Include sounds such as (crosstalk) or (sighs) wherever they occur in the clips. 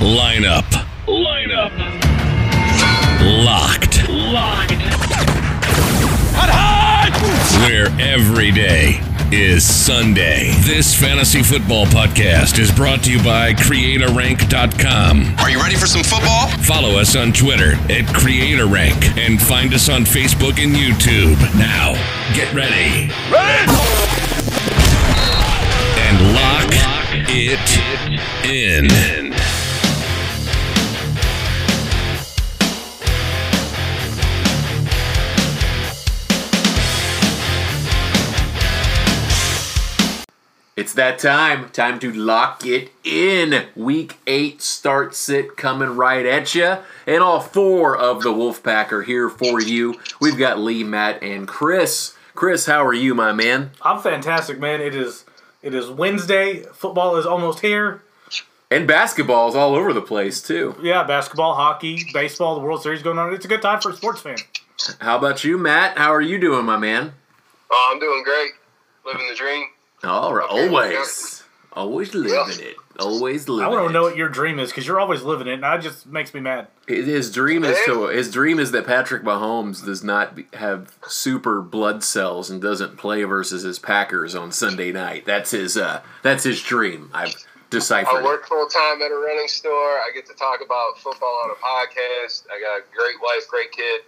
Line up. Line up. Locked. Locked. Hot, hot! Where every day is Sunday. This fantasy football podcast is brought to you by CreatorRank.com. Are you ready for some football? Follow us on Twitter at CreatorRank and find us on Facebook and YouTube. Now, get ready. Ready! And lock it in. That time. Time to lock it in. Week eight start sit coming right at you. And all four of the Wolfpack are here for you. We've got Lee, Matt, and Chris. Chris, how are you, my man? I'm fantastic, man. It is it is Wednesday. Football is almost here. And basketball is all over the place, too. Yeah, basketball, hockey, baseball, the World Series going on. It's a good time for a sports fan. How about you, Matt? How are you doing, my man? Oh, I'm doing great. Living the dream. All right, always. Always living it. Always living it. I want it. to know what your dream is because you're always living it, and that just makes me mad. His dream is to his dream is that Patrick Mahomes does not have super blood cells and doesn't play versus his Packers on Sunday night. That's his uh that's his dream. I've deciphered. I work full time at a running store. I get to talk about football on a podcast. I got a great wife, great kid.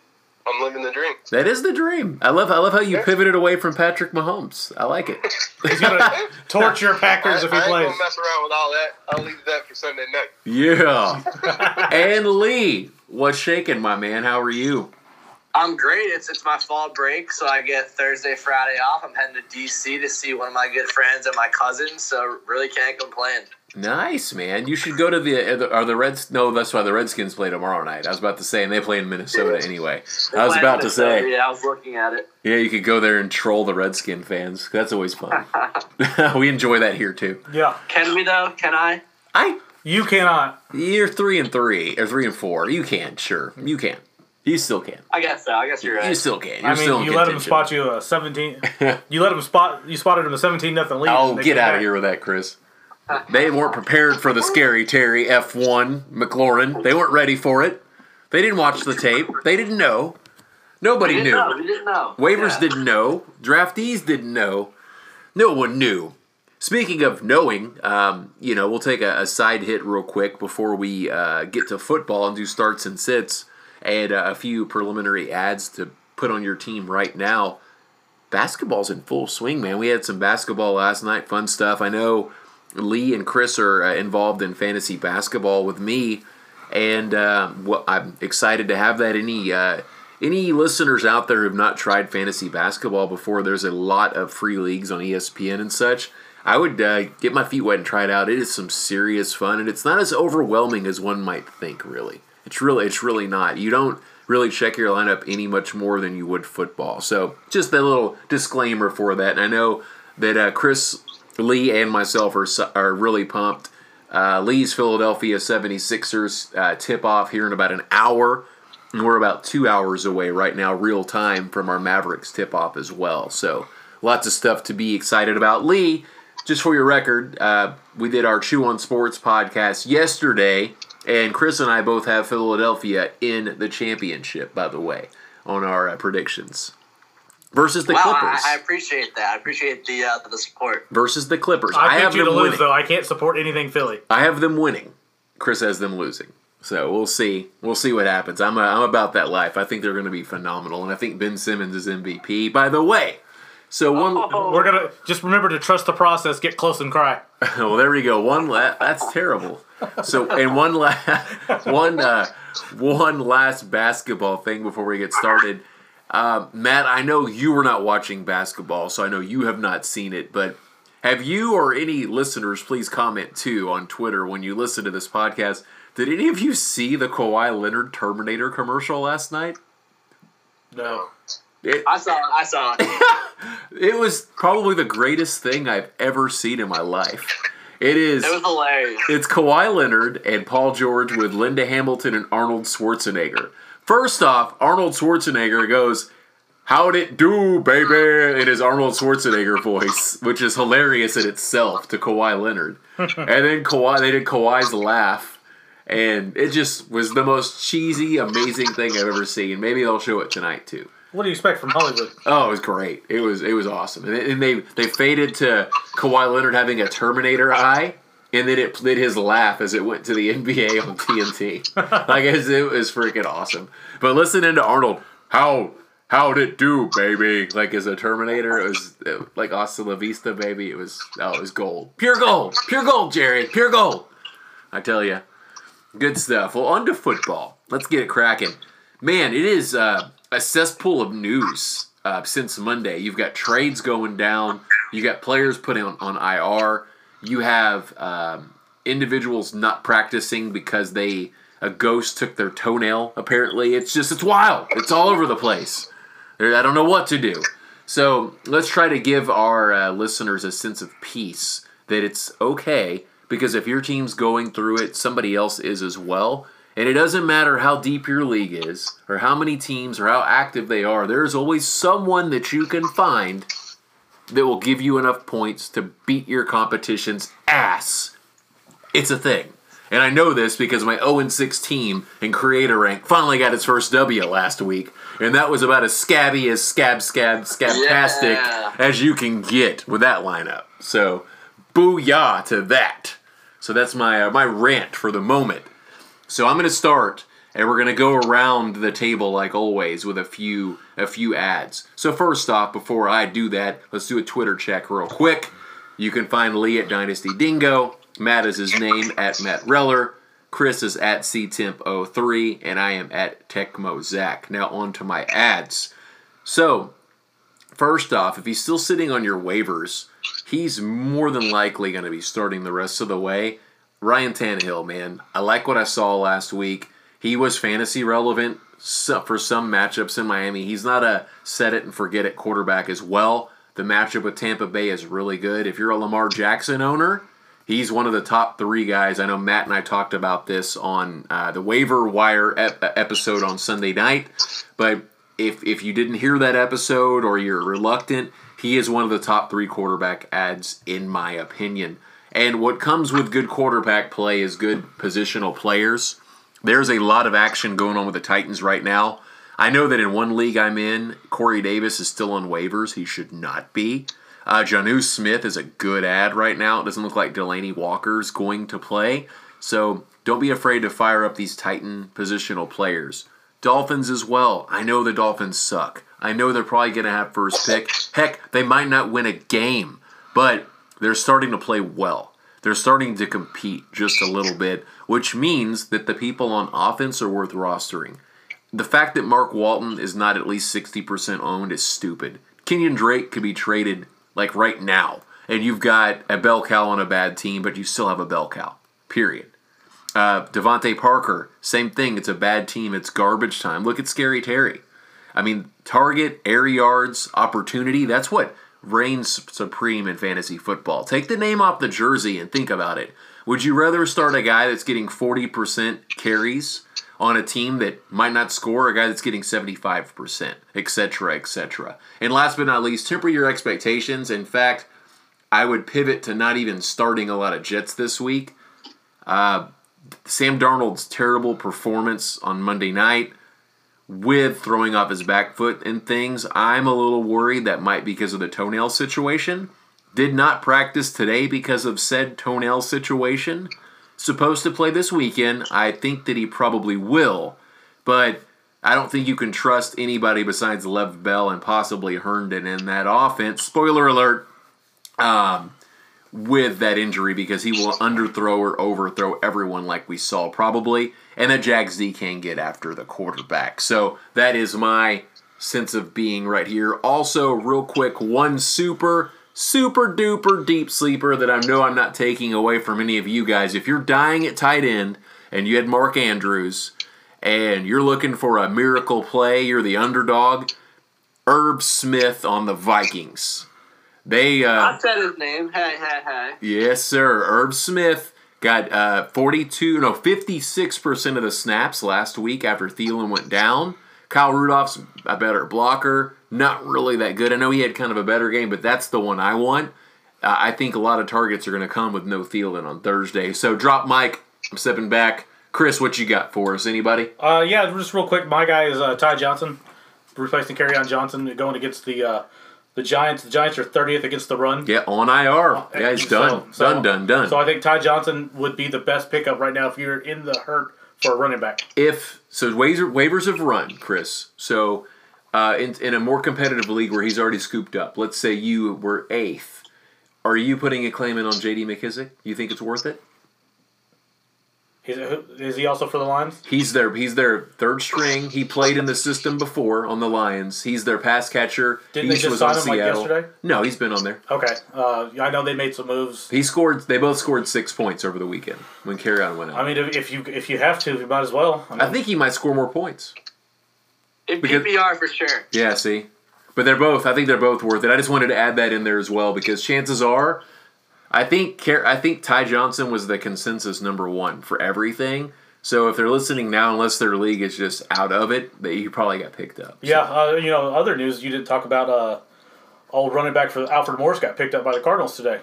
I'm living the dream. That is the dream. I love I love how you pivoted away from Patrick Mahomes. I like it. (laughs) He's gonna (laughs) torch your I, Packers if he I ain't plays. gonna mess around with all that. I'll leave that for Sunday night. Yeah. (laughs) and Lee, what's shaking, my man? How are you? I'm great. It's it's my fall break, so I get Thursday, Friday off. I'm heading to DC to see one of my good friends and my cousins, so really can't complain. Nice, man. You should go to uh, the are the Reds. No, that's why the Redskins play tomorrow night. I was about to say, and they play in Minnesota (laughs) anyway. I was about to say, Yeah, I was looking at it. yeah, you could go there and troll the Redskin fans. That's always fun. (laughs) (laughs) we enjoy that here too. Yeah, Can we though? Can I? I you cannot. you're three and three or three and four. You can, sure, you can. You still can. I guess so. I guess you're You right. still can. You're I still mean, in you let him spot you a 17. you let him spot. You spotted him a 17 nothing lead. Oh, get out of here with that, Chris. They weren't prepared for the scary Terry F1 McLaurin. They weren't ready for it. They didn't watch the tape. They didn't know. Nobody didn't knew. know. Didn't know. Waivers Yeah. didn't know. Draftees didn't know. No one knew. Speaking of knowing, um, you know, we'll take a, a side hit real quick before we uh, get to football and do starts and sits and uh, a few preliminary ads to put on your team right now. Basketball's in full swing, man. We had some basketball last night, fun stuff. I know Lee and Chris are uh, involved in fantasy basketball with me, and uh, well, I'm excited to have that. Any uh, any listeners out there who've not tried fantasy basketball before, there's a lot of free leagues on ESPN and such. I would uh, get my feet wet and try it out. It is some serious fun, and it's not as overwhelming as one might think. Really, it's really it's really not. You don't really check your lineup any much more than you would football. So just a little disclaimer for that. And I know that uh, Chris Lee and myself are are really pumped. Uh, Lee's Philadelphia 76ers uh, tip off here in about an hour. And we're about two hours away right now, real time, from our Mavericks tip off as well. So lots of stuff to be excited about. Lee, just for your record, uh, we did our Chew on Sports podcast yesterday, and Chris and I both have Philadelphia in the championship, by the way, on our uh, predictions. Versus the Wow, Clippers. I, I appreciate that. I appreciate the uh, the support. versus the Clippers. I, have you them to lose winning. though. I can't support anything Philly. I have them winning. Chris has them losing. So we'll see. We'll see what happens. I'm, uh, I'm about that life. I think they're going to be phenomenal, and I think Ben Simmons is MVP. By the way, so one. Oh. We're gonna just remember to trust the process. Get close and cry. (laughs) Well, there we go. One la- that's terrible. So, and one la- (laughs) one uh, one last basketball thing before we get started. Uh, Matt, I know you were not watching basketball, so I know you have not seen it. But have you or any listeners, please comment too on Twitter when you listen to this podcast. Did any of you see the Kawhi Leonard Terminator commercial last night? No. It, I saw it. I saw it. (laughs) it was probably the greatest thing I've ever seen in my life. It is. It was hilarious. It's Kawhi Leonard and Paul George with Linda Hamilton and Arnold Schwarzenegger. First off, Arnold Schwarzenegger goes, How'd it do, baby? in his Arnold Schwarzenegger voice, which is hilarious in itself to Kawhi Leonard. (laughs) and then Kawhi, they did Kawhi's laugh. and it just was the most cheesy, amazing thing I've ever seen. Maybe they'll show it tonight too. What do you expect from Hollywood? Oh, it was great. It was it was awesome, and, and they they faded to Kawhi Leonard having a Terminator eye, and then it did his laugh as it went to the (laughs) NBA on TNT. like was, it was freaking awesome. But listening to Arnold, how how'd it do, baby? Like as a Terminator, it was it, like Hasta La Vista, baby. It was oh, it was gold, pure gold, pure gold, Jerry, pure gold. I tell you, good stuff. Well, on to football. Let's get it cracking, man. It is. Uh, a cesspool of news uh, since Monday. You've got trades going down. You got players put on, on IR. You have um, individuals not practicing because they a ghost took their toenail. Apparently, it's just it's wild. It's all over the place. I don't know what to do. So let's try to give our uh, listeners a sense of peace that it's okay because if your team's going through it, somebody else is as well. And it doesn't matter how deep your league is, or how many teams, or how active they are, there's always someone that you can find that will give you enough points to beat your competition's ass. It's a thing. And I know this because my 0 6 team in Creator Rank finally got its first W last week. And that was about as scabby as scab, scab, scabtastic Yeah. as you can get with that lineup. So, booyah to that. So that's my uh, my rant for the moment. So I'm going to start, and we're going to go around the table like always with a few a few ads. So first off, before I do that, let's do a Twitter check real quick. You can find Lee at Dynasty Dingo. Matt is his name at Matt Reller. Chris is at ctemp03, and I am at TechmoZach. Now on to my ads. So First off, if he's still sitting on your waivers, he's more than likely going to be starting the rest of the way. Ryan Tannehill, man, I like what I saw last week. He was fantasy relevant for some matchups in Miami. He's not a set it and forget it quarterback as well. The matchup with Tampa Bay is really good. If you're a Lamar Jackson owner, he's one of the top three guys. I know Matt and I talked about this on uh, the waiver wire ep- episode on Sunday night, but if if you didn't hear that episode or you're reluctant, he is one of the top three quarterback ads in my opinion. And what comes with good quarterback play is good positional players. There's a lot of action going on with the Titans right now. I know that in one league I'm in, Corey Davis is still on waivers. He should not be. Uh, Jonnu Smith is a good ad right now. It doesn't look like Delanie Walker's going to play. So don't be afraid to fire up these Titan positional players. Dolphins as well. I know the Dolphins suck. I know they're probably going to have first pick. Heck, they might not win a game, but they're starting to play well. They're starting to compete just a little bit, which means that the people on offense are worth rostering. The fact that Mark Walton is not at least 60% owned is stupid. Kenyan Drake could be traded like right now, and you've got a bell cow on a bad team, but you still have a bell cow. Period. Uh, DeVante Parker, same thing. It's a bad team. It's garbage time. Look at Scary Terry. I mean, target, air yards, opportunity. That's what reigns supreme in fantasy football. Take the name off the jersey and think about it. Would you rather start a guy that's getting 40% carries on a team that might not score, a guy that's getting 75%, etc., etc.? And last but not least, temper your expectations. In fact, I would pivot to not even starting a lot of Jets this week. Uh, Sam Darnold's terrible performance on Monday night with throwing off his back foot and things, I'm a little worried that might be because of the toenail situation. Did not practice today because of said toenail situation. Supposed to play this weekend. I think that he probably will, but I don't think you can trust anybody besides Lev Bell and possibly Herndon in that offense. Spoiler alert. Um, with that injury because he will underthrow or overthrow everyone like we saw probably, and that Jags D can get after the quarterback. So that is my sense of being right here. Also, real quick, one super, super duper deep sleeper that I know I'm not taking away from any of you guys. If you're dying at tight end and you had Mark Andrews and you're looking for a miracle play, you're the underdog, Irv Smith on the Vikings. They uh, I said his name. Hey, hey, hey. Yes, sir. Irv Smith got uh, 42, no, 56% of the snaps last week after Thielen went down. Kyle Rudolph's a better blocker. Not really that good. I know he had kind of a better game, but that's the one I want. Uh, I think a lot of targets are going to come with no Thielen on Thursday. So drop Mike. I'm stepping back. Chris, what you got for us? Anybody? Uh, yeah, just real quick. My guy is uh, Ty Johnson, replacing on Johnson, going against the uh, the Giants. The Giants are 30th against the run. Yeah, on IR. Yeah, he's done. So- done, done, done. So I think Ty Johnson would be the best pickup right now if you're in the hurt for a running back. if so, waivers waivers have run, Chris. So, uh, in in a more competitive league where he's already scooped up, let's say you were eighth, are you putting a claim in on J.D. McKissic? You think it's worth it? Is, is he also for the Lions? He's their he's their third string. He played in the system before on the Lions. He's their pass catcher. Didn't he they just sign him like yesterday? No, he's been on there. Okay. Uh, I know they made some moves. He scored. They both scored six points over the weekend when Carry went out. I mean, if, if you if you have to, you might as well. I, mean, I think he might score more points. In Because- PPR for sure. Yeah, see. But they're both. I think they're both worth it. I just wanted to add that in there as well because chances are, I think I think Ty Johnson was the consensus number one for everything. So if they're listening now, unless their league is just out of it, that he probably got picked up. yeah. Uh, you know, other news you didn't talk about. Uh, old running back for Alfred Morris got picked up by the Cardinals today.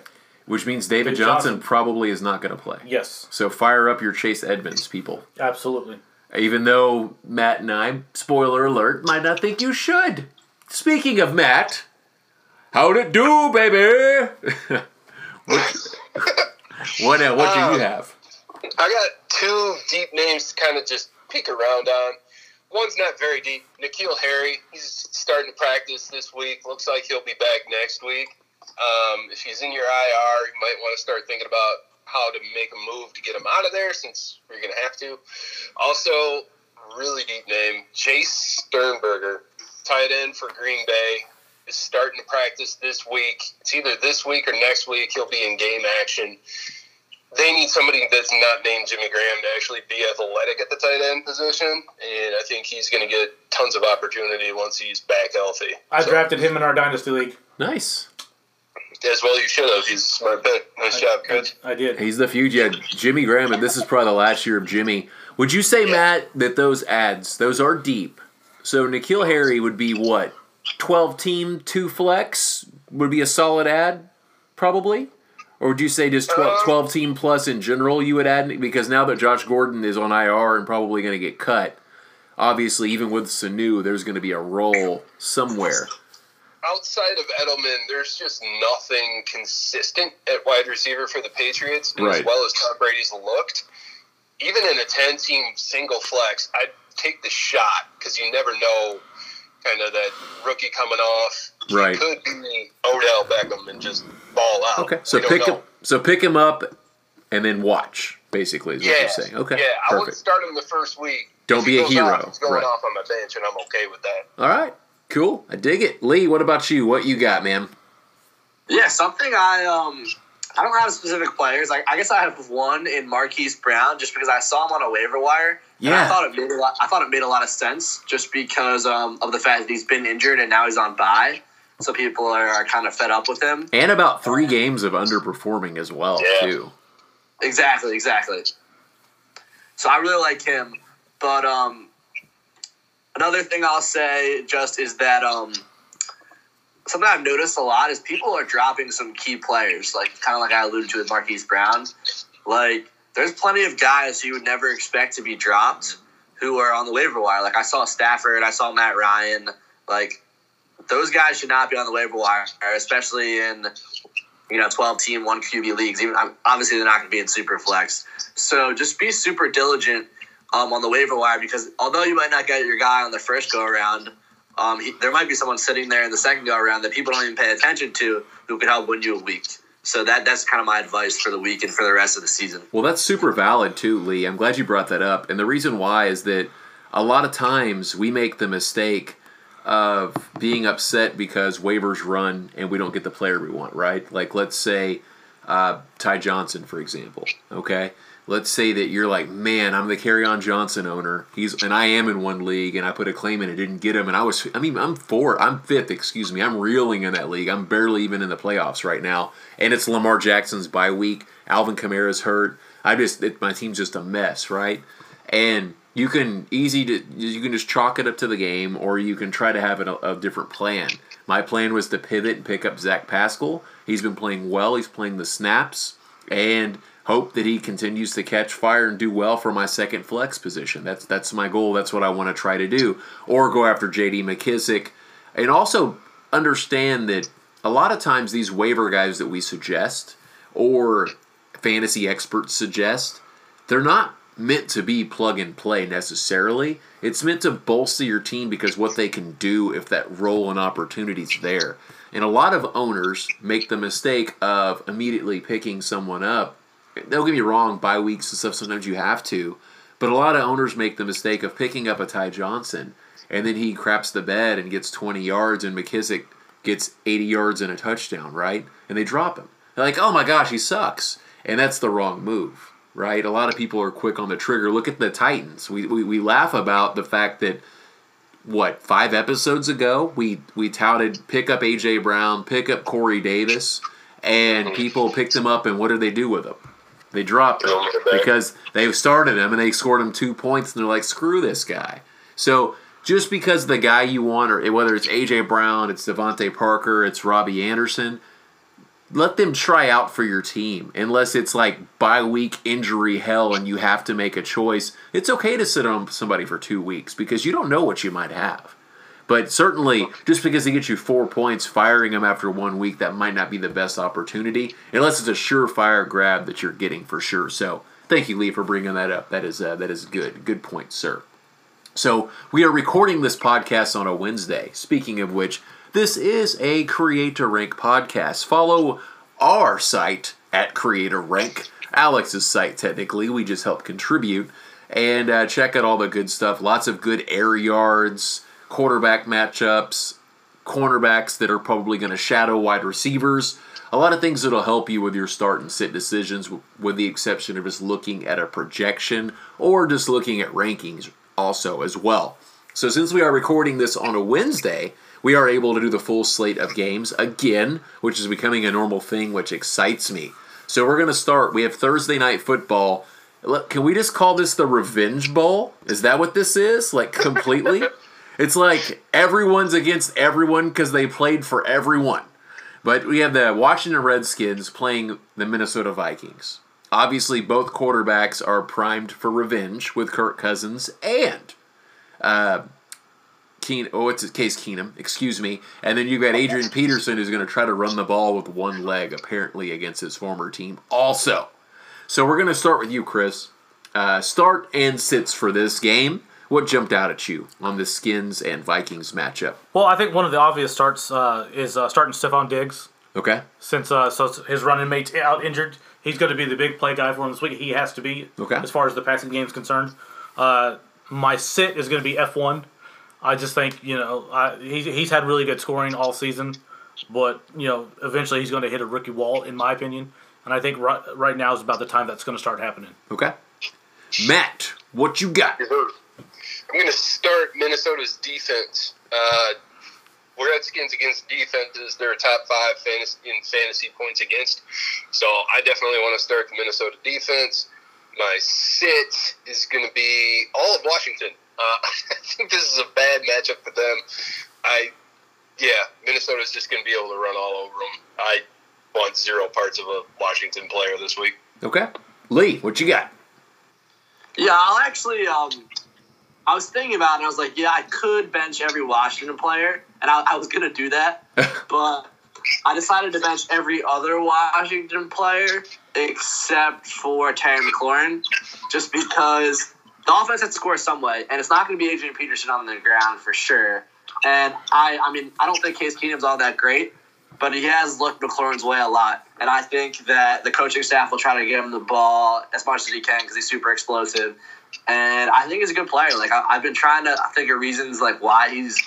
Which means David Big Johnson, Johnson. probably is not going to play. Yes, So fire up your Chase Edmonds, people. absolutely. Even though Matt and I, spoiler alert, might not think you should. Speaking of Matt, how'd it do, baby? (laughs) what what, uh, what do you have? I got two deep names to kind of just peek around on. One's not very deep. N'Keal Harry, he's starting to practice this week. Looks like he'll be back next week. Um, if he's in your IR, you might want to start thinking about how to make a move to get him out of there since you're going to have to. Also, really deep name, Jace Sternberger, tight end for Green Bay, is starting to practice this week. It's either this week or next week. He'll be in game action they need somebody that's not named Jimmy Graham to actually be athletic at the tight end position, and I think he's going to get tons of opportunity once he's back healthy. I So, drafted him in our dynasty league. Nice. as well. You should have. He's a smart pick. Nice job, coach. I did. He's the future. Yeah, Jimmy Graham, and this is probably the last year of Jimmy. Would you say, Matt, that those ads, those are deep? So N'Keal Harry would be what? 12 team, 2 flex would be a solid ad, probably? Or would you say just 12, Um, 12 team plus in general you would add? Because now that Josh Gordon is on IR and probably going to get cut, obviously, even with Sanu, there's going to be a role somewhere. Outside of Edelman, there's just nothing consistent at wide receiver for the Patriots, and as well as Tom Brady's looked. Even in a 10 team single flex, I'd take the shot because you never know kind of that rookie coming off. He Right. could be Odell Beckham and just ball out. Okay, so pick know. him, so pick him up, and then watch. Basically, is what Yeah, you're saying. Okay, Yeah, I wouldn't start him the first week. Don't If be he a hero, Off, he's going right. off on my bench, and I'm okay with that. All right, cool. I dig it. Lee, what about you? What you got, man? Yeah, something I um I don't have specific players. Like I guess I have one in Marquise Brown just because I saw him on a waiver wire. And Yeah. I thought it made a lot I thought it made a lot of sense just because um, of the fact that he's been injured and now he's on bye. So people are, are kind of fed up with him. And about three games of underperforming as well, Yeah. too. Exactly, exactly. So I really like him. But um another thing I'll say just is that um something I've noticed a lot is people are dropping some key players, like kind of like I alluded to with Marquise Brown. Like there's plenty of guys who you would never expect to be dropped who are on the waiver wire. Like I saw Stafford, I saw Matt Ryan. Like those guys should not be on the waiver wire, especially in you know 12 team one QB leagues. Even obviously they're not going to be in super flex. So just be super diligent um, on the waiver wire because although you might not get your guy on the first go around, um, he, there might be someone sitting there in the second go around that people don't even pay attention to who could help win you a week. So that that's kind of my advice for the week and for the rest of the season. Well, that's super valid, too, Lee. I'm glad you brought that up. And the reason why is that a lot of times we make the mistake of being upset because waivers run and we don't get the player we want, right? Like, let's say uh, Ty Johnson, for example. Okay, let's say that you're like, man, I'm the Kerryon Johnson owner. He's and I am in one league, and I put a claim in, and didn't get him, and I was, I mean, I'm fourth, I'm fifth, excuse me, I'm reeling in that league. I'm barely even in the playoffs right now, and it's Lamar Jackson's bye week. Alvin Kamara's hurt. I just, it, my team's just a mess, right? And you can easy to you can just chalk it up to the game, or you can try to have a, a different plan. My plan was to pivot and pick up Zach Pascal. He's been playing well. He's playing the snaps, and hope that he continues to catch fire and do well for my second flex position. That's that's my goal. That's what I want to try to do. Or go after J.D. McKissic, and also understand that a lot of times these waiver guys that we suggest or fantasy experts suggest, they're not meant to be plug and play necessarily. It's meant to bolster your team because what they can do if that role and opportunity's there. And a lot of owners make the mistake of immediately picking someone up. Don't get me wrong, bye weeks and stuff, sometimes you have to. But a lot of owners make the mistake of picking up a Ty Johnson and then he craps the bed and gets 20 yards and McKissic gets 80 yards and a touchdown, right? And they drop him. They're like, oh my gosh, he sucks. And that's the wrong move, right? A lot of people are quick on the trigger. Look at the Titans. We, we, we laugh about the fact that, what, five episodes ago, we, we touted pick up A.J. Brown, pick up Corey Davis, and people picked them up, and what did they do with them? They dropped him because they started him and they scored him two points, and they're like, screw this guy. So just because the guy you want, or whether it's AJ Brown, it's DeVante Parker, it's Robbie Anderson, let them try out for your team. Unless it's like bye week injury hell and you have to make a choice, it's okay to sit on somebody for two weeks because you don't know what you might have. But certainly, just because they get you four points, firing them after one week, that might not be the best opportunity, unless it's a surefire grab that you're getting for sure. So, thank you, Lee, for bringing that up. That is uh, that is good. Good point, sir. So, we are recording this podcast on a Wednesday. Speaking of which, this is a Creator Rank podcast. Follow our site at Creator Rank, Alex's site, technically. We just help contribute. And uh, check out all the good stuff. Lots of good air yards, quarterback matchups, cornerbacks that are probably going to shadow wide receivers. A lot of things that'll help you with your start and sit decisions, with the exception of just looking at a projection or just looking at rankings also as well. So, since we are recording this on a Wednesday, we are able to do the full slate of games again, which is becoming a normal thing, which excites me. So, we're going to start. We have Thursday night football. Look, Can we just call this the Revenge Bowl? Is that what this is? Like, completely? It's like everyone's against everyone because they played for everyone. But we have the Washington Redskins playing the Minnesota Vikings. Obviously, both quarterbacks are primed for revenge with Kirk Cousins and uh, Keen. Oh, it's Case Keenum. Excuse me. And then you've got Adrian Peterson who's going to try to run the ball with one leg, apparently against his former team. Also, so we're going to start with you, Chris. Uh, start and sits for this game. What jumped out at you on the Skins and Vikings matchup? Well, I think one of the obvious starts uh, is uh, starting Stefon Diggs. Okay. Since uh, so his running mate's out injured, he's going to be the big play guy for him this week. He has to be. Okay. As far as the passing game is concerned, uh, my sit is going to be F one. I just think you know I, he's he's had really good scoring all season, but you know eventually he's going to hit a rookie wall in my opinion, and I think right right now is about the time that's going to start happening. Okay. Matt, what you got? I'm going to start Minnesota's defense. Uh, Redskins against defenses, they're top five fantasy, in fantasy points against. So I definitely want to start the Minnesota defense. My sit is going to be all of Washington. Uh, (laughs) I think this is a bad matchup for them. I, yeah, Minnesota's just going to be able to run all over them. I want zero parts of a Washington player this week. Okay, Lee, what you got? Yeah, I'll actually. Um, I was thinking about it. I was like, yeah, I could bench every Washington player, and I, I was gonna do that, (laughs) but I decided to bench every other Washington player except for Terry McLaurin, just because the offense had to score some way, and it's not going to be Adrian Peterson on the ground for sure. And I, I mean, I don't think Case Keenum's all that great, but he has looked McLaurin's way a lot. And I think that the coaching staff will try to get him the ball as much as he can because he's super explosive. And I think he's a good player. Like I, have been trying to of reasons like why he's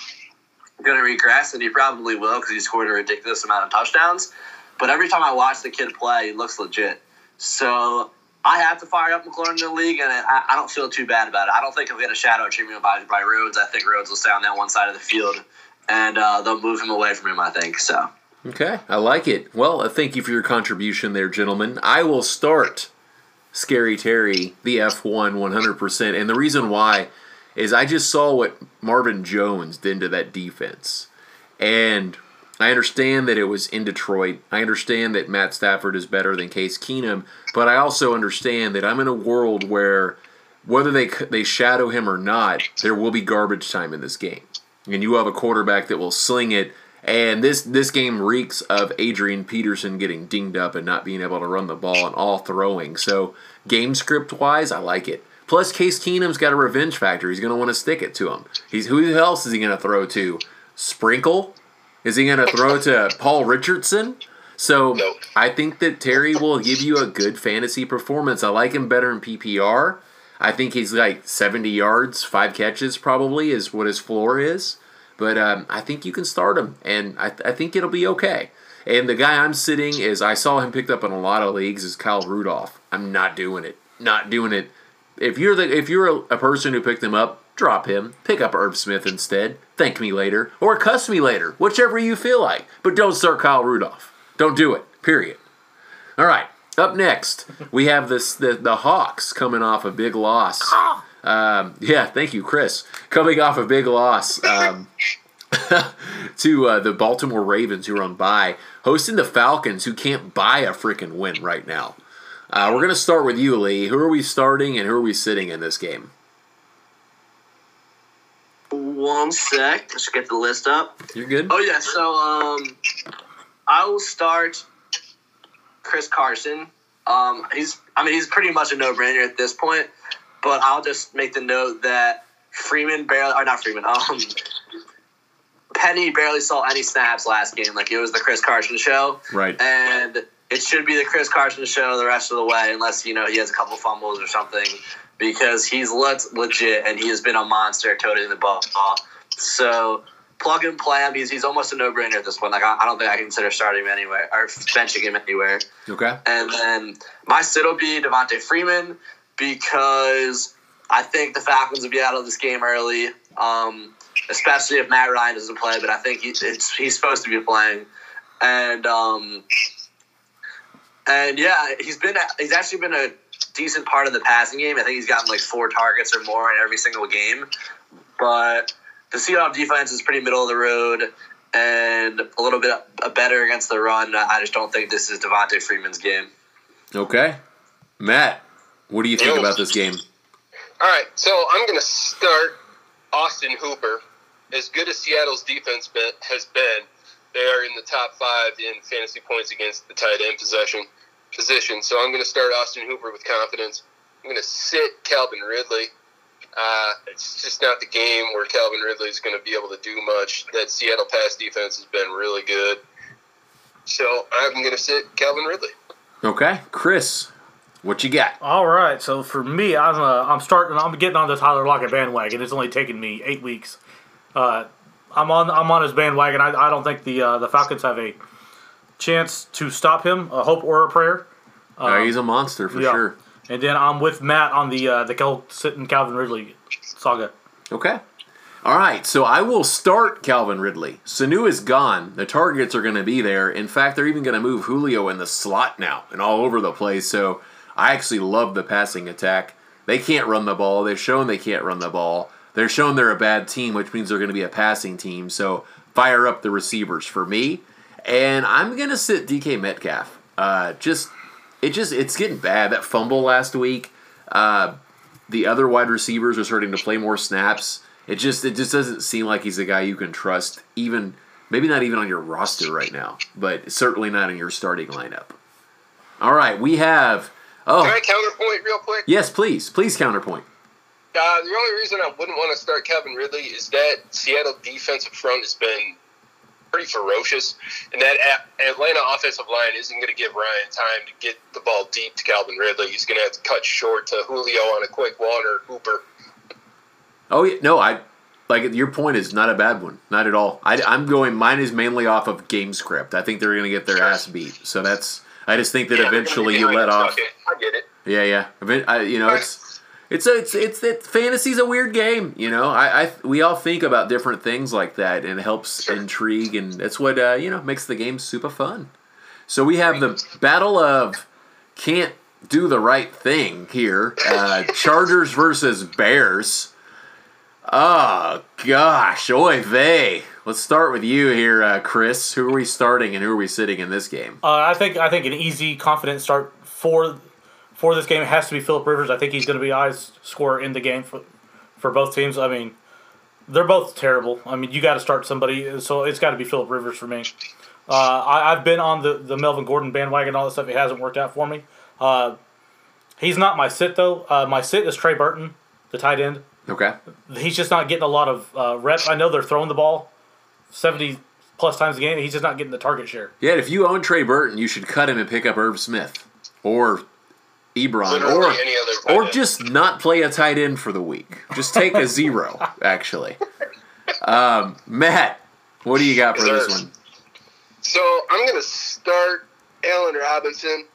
going to regress, and he probably will because he scored a ridiculous amount of touchdowns. But every time I watch the kid play, he looks legit. So I have to fire up McLaurin in the league, and I, I don't feel too bad about it. I don't think he'll get a shadow treatment by, by Rhodes. I think Rhodes will stay on that one side of the field, and uh, they'll move him away from him. I think so. Okay, I like it. Well, uh, thank you for your contribution there, gentlemen. I will start Scary Terry, the F1, 100%. And the reason why is I just saw what Marvin Jones did to that defense. And I understand that it was in Detroit. I understand that Matt Stafford is better than Case Keenum, but I also understand that I'm in a world where whether they they shadow him or not, there will be garbage time in this game, and you have a quarterback that will sling it. And this this game reeks of Adrian Peterson getting dinged up and not being able to run the ball and all throwing. So game script wise, I like it. Plus, Case Keenum's got a revenge factor. He's going to want to stick it to him. He's who else is he going to throw to? Sprinkle? Is he going to throw to Paul Richardson? So Nope. I think that Terry will give you a good fantasy performance. I like him better in PPR. I think he's like 70 yards, five catches probably is what his floor is. But um, I think you can start him, and I, I think it'll be okay. And the guy I'm sitting is I saw him picked up in a lot of leagues is Kyle Rudolph. I'm not doing it. Not doing it. If you're the if you're a, a person who picked him up, drop him. Pick up Irv Smith instead. Thank me later or cuss me later, whichever you feel like. But don't start Kyle Rudolph. Don't do it. Period. All right. Up next, we have this the, the Hawks coming off a big loss. Um, yeah, thank you, Chris. Coming off a big loss um, (laughs) to uh, the Baltimore Ravens, who are on bye, hosting the Falcons, who can't buy a freaking win right now. Uh, we're going to start with you, Lee. Who are we starting and who are we sitting in this game? One sec. Let's get the list up. You're good. Oh yeah, so um, I will start Chris Carson. Um, he's, I mean, he's pretty much a no-brainer at this point. But I'll just make the note that Freeman barely, or not Freeman, um, Penny barely saw any snaps last game. Like it was the Chris Carson show, Right. and it should be the Chris Carson show the rest of the way, unless you know he has a couple fumbles or something, because he's looked legit and he has been a monster toting the ball. So plug and play him. He's, he's almost a no brainer at this point. Like I, I don't think I consider starting him anywhere or benching him anywhere. Okay. And then my sit will be Devonta Freeman because I think the Falcons will be out of this game early, um, especially if Matt Ryan doesn't play. But I think he, he's supposed to be playing, and um, and yeah, he's been he's actually been a decent part of the passing game. I think he's gotten like four targets or more in every single game. But the Seahawks defense is pretty middle of the road and a little bit better against the run. I just don't think this is Devonta Freeman's game. Okay. Matt, what do you think Yo. about this game? All right, so I'm going to start Austin Hooper. As good as Seattle's defense been, has been, they are in the top five in fantasy points against the tight end possession position. So I'm going to start Austin Hooper with confidence. I'm going to sit Calvin Ridley. Uh, it's just not the game where Calvin Ridley is going to be able to do much. That Seattle pass defense has been really good. So I'm going to sit Calvin Ridley. Okay. Chris, what you got? All right, so for me, I'm uh, I'm starting. I'm getting on the Tyler Lockett bandwagon. It's only taken me eight weeks. Uh, I'm on I'm on his bandwagon. I, I don't think the uh, the Falcons have a chance to stop him. A hope or a prayer. Uh, he's a monster for yeah. sure. And then I'm with Matt on the uh, the Kel sitting Calvin Ridley saga. Okay. All right, so I will start Calvin Ridley. Sanu is gone. The targets are going to be there. In fact, they're even going to move Julio in the slot now and all over the place. So I actually love the passing attack. They can't run the ball. They've shown they can't run the ball. They're shown they're a bad team, which means they're going to be a passing team. So fire up the receivers for me. And I'm going to sit DK Metcalf. Uh, just it just it's getting bad. That fumble last week. Uh, the other wide receivers are starting to play more snaps. It just it just doesn't seem like he's a guy you can trust. Even maybe not even on your roster right now, but certainly not in your starting lineup. All right, we have. Can Oh I counterpoint real quick? yes, please, please counterpoint. Uh, the only reason I wouldn't want to start Kevin Ridley is that Seattle defensive front has been pretty ferocious, and that Atlanta offensive line isn't going to give Ryan time to get the ball deep to Calvin Ridley. He's going to have to cut short to Julio on a quick one or Hooper. Oh yeah, no, I like your point is not a bad one, not at all. I, I'm going. Mine is mainly off of game script. I think they're going to get their ass beat. So that's. I just think that Yeah, eventually you let off. it. I get it. Yeah, yeah. I, you know, it's it's a, it's it's it, fantasy's a weird game. You know, I, I we all think about different things like that, and it helps Sure. intrigue, and that's what uh, you know makes the game super fun. So we have the battle of can't do the right thing here. Uh, (laughs) Chargers versus Bears. Oh gosh, oy vey. Let's start with you here, uh, Chris. Who are we starting and who are we sitting in this game? Uh, I think I think an easy, confident start for for this game has to be Philip Rivers. I think he's going to be highest scorer in the game for for both teams. I mean, they're both terrible. I mean, you got to start somebody, so it's got to be Philip Rivers for me. Uh, I, I've been on the, the Melvin Gordon bandwagon, all that stuff. It hasn't worked out for me. Uh, he's not my sit though. Uh, my sit is Trey Burton, the tight end. Okay. He's just not getting a lot of uh, reps. I know they're throwing the ball seventy plus times a game. He's just not getting the target share. Yeah, if you own Trey Burton, you should cut him and pick up Irv Smith or Ebron Literally or any other or just not play a tight end for the week. Just take a zero, (laughs) actually. Um, Matt, what do you got for this one? So I'm going to start Allen Robinson.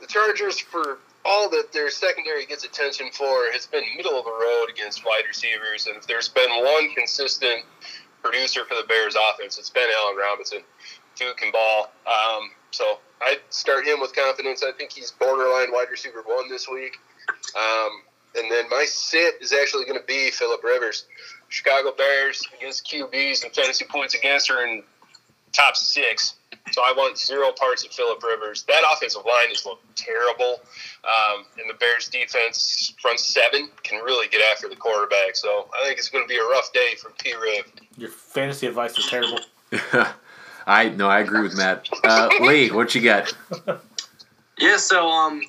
The Chargers, for all that their secondary gets attention for, has been middle of the road against wide receivers. And if there's been one consistent producer for the Bears offense, it's been Allen Robinson. Dude can ball. Um, so I'd start him with confidence. I think he's borderline wide receiver one this week. Um, and then my sit is actually going to be Philip Rivers. Chicago Bears against QBs and fantasy points against are in top six. So I want zero parts of Philip Rivers. That offensive line has looked terrible, um, and the Bears' defense front seven can really get after the quarterback. So I think it's going to be a rough day for P. Riv. Your fantasy advice is terrible. (laughs) I no, I agree with Matt. Uh, Lee, what you got? Yeah, so um,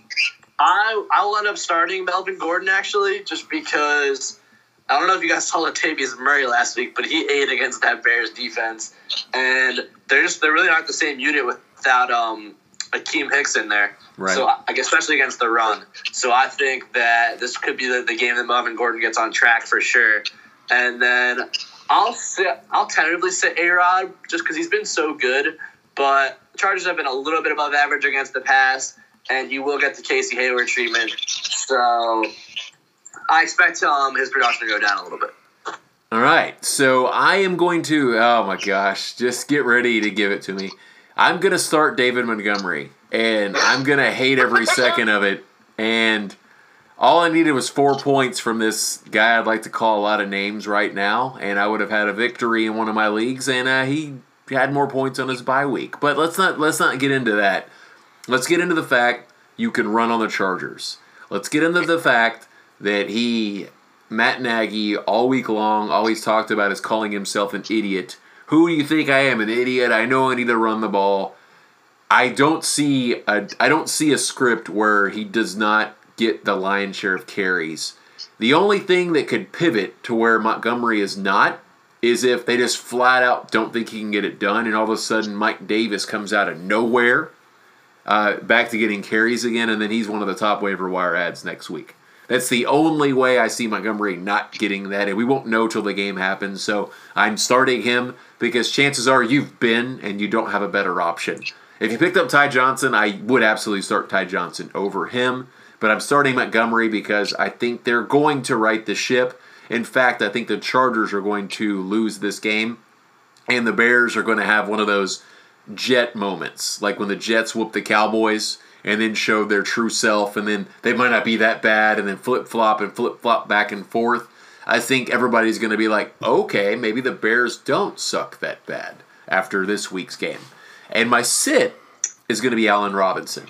I I'll end up starting Melvin Gordon actually, just because I don't know if you guys saw Latavius Murray last week, but he ate against that Bears defense, and they're just they're really aren't the same unit without um Akiem Hicks in there. Right. So I guess especially against the run. So I think that this could be the, the game that Melvin Gordon gets on track for sure. And then I'll sit, I'll tentatively sit A Rod just because he's been so good. But the Chargers have been a little bit above average against the pass, and he will get the Casey Hayward treatment. So I expect um, his production to go down a little bit. All right, so I am going to. Oh my gosh, just get ready to give it to me. I'm gonna start David Montgomery, and I'm gonna hate every second of it. And all I needed was four points from this guy. I'd like to call a lot of names right now, and I would have had a victory in one of my leagues. And uh, he had more points on his bye week. But let's not let's not get into that. Let's get into the fact you can run on the Chargers. Let's get into the fact that he Matt Nagy all week long always talked about is calling himself an idiot. Who do you think I am? An idiot? I know I need to run the ball. I don't see a I don't see a script where he does not get the lion's share of carries. The only thing that could pivot to where Montgomery is not is if they just flat out don't think he can get it done, and all of a sudden Mike Davis comes out of nowhere, uh, back to getting carries again, and then he's one of the top waiver wire ads next week. That's the only way I see Montgomery not getting that, and we won't know till the game happens. So I'm starting him because chances are you've been and you don't have a better option. If you picked up Ty Johnson, I would absolutely start Ty Johnson over him. But I'm starting Montgomery because I think they're going to right the ship. In fact, I think the Chargers are going to lose this game, and the Bears are going to have one of those jet moments, like when the Jets whoop the Cowboys and then show their true self, and then they might not be that bad, and then flip flop and flip flop back and forth. I think everybody's going to be like, okay, maybe the Bears don't suck that bad after this week's game. And my sit is going to be Allen Robinson.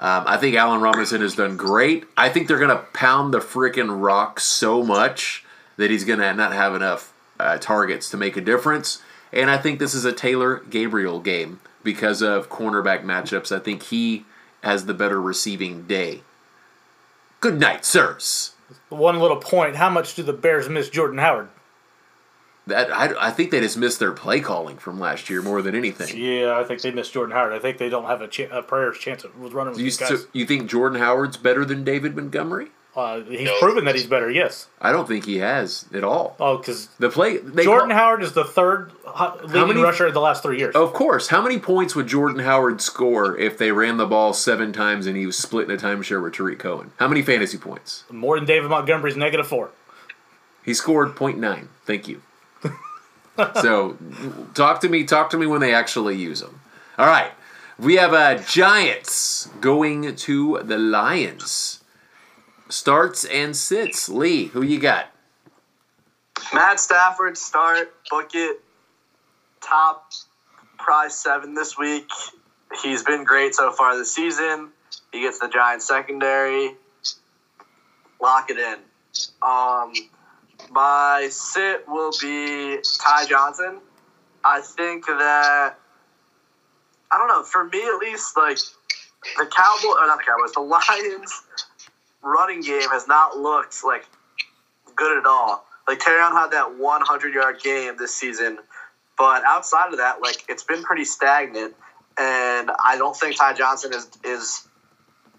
Um, I think Allen Robinson has done great. I think they're going to pound the freaking rock so much that he's going to not have enough uh, targets to make a difference. And I think this is a Taylor Gabriel game because of cornerback matchups. I think he has the better receiving day. Good night, sirs. One little point: How much do the Bears miss Jordan Howard? That I, I think they just missed their play calling from last year more than anything. Yeah, I think they miss Jordan Howard. I think they don't have a, ch- a prayer's chance of running with You, these guys. so you think Jordan Howard's better than David Montgomery? Uh, he's No. proven that he's better. Yes. I don't think he has at all. Oh, because The play they Jordan call- Howard is the third hu- leading many- rusher in the last three years. Of course. How many points would Jordan Howard score if they ran the ball seven times and he was splitting a timeshare with Tarik Cohen? How many fantasy points? More than David Montgomery's negative four. He scored 0.9. Thank you. (laughs) so, talk to me. Talk to me when they actually use them. All right, we have uh, Giants going to the Lions. Starts and sits. Lee, who you got? Matt Stafford start book it. top prize seven this week. He's been great so far this season. He gets the Giants secondary. Lock it in. Um, my sit will be Ty Johnson. I think that I don't know. For me, at least, like the Cowboys, or not the Cowboys, the (laughs) Lions running game has not looked like good at all. Like Kerryon had that 100 yard game this season, but outside of that, like it's been pretty stagnant. And I don't think Ty Johnson is is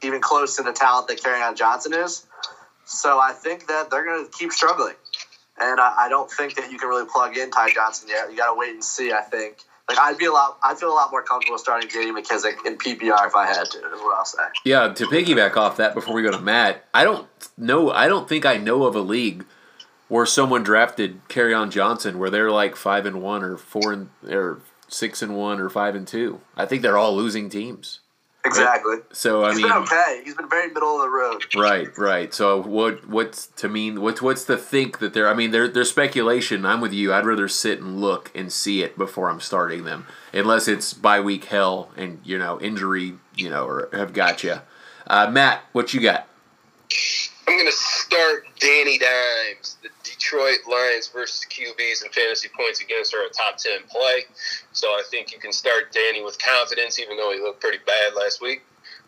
even close to the talent that Kerryon Johnson is. So I think that they're going to keep struggling. And I, I, don't think that you can really plug in Ty Johnson yet. You got to wait and see. I think. Like I'd be a lot. I'd feel a lot more comfortable starting J.D. McKissic in PPR if I had to. Is what I'll say. Yeah. To piggyback off that, before we go to Matt, I don't know. I don't think I know of a league where someone drafted Kerryon Johnson where they're like five and one or four and or six and one or five and two. I think they're all losing teams. Exactly. So I He's mean, been okay. He's been very middle of the road. right, right. So what, what's to mean? What's what's to think that they're? I mean, they're they're speculation. I'm with you. I'd rather sit and look and see it before I'm starting them, unless it's bye week hell and you know injury, you know, or have got you. Uh, Matt, what you got? I'm going to start Danny Dimes. The Detroit Lions versus QBs and fantasy points against are a top 10 play. So I think you can start Danny with confidence, even though he looked pretty bad last week.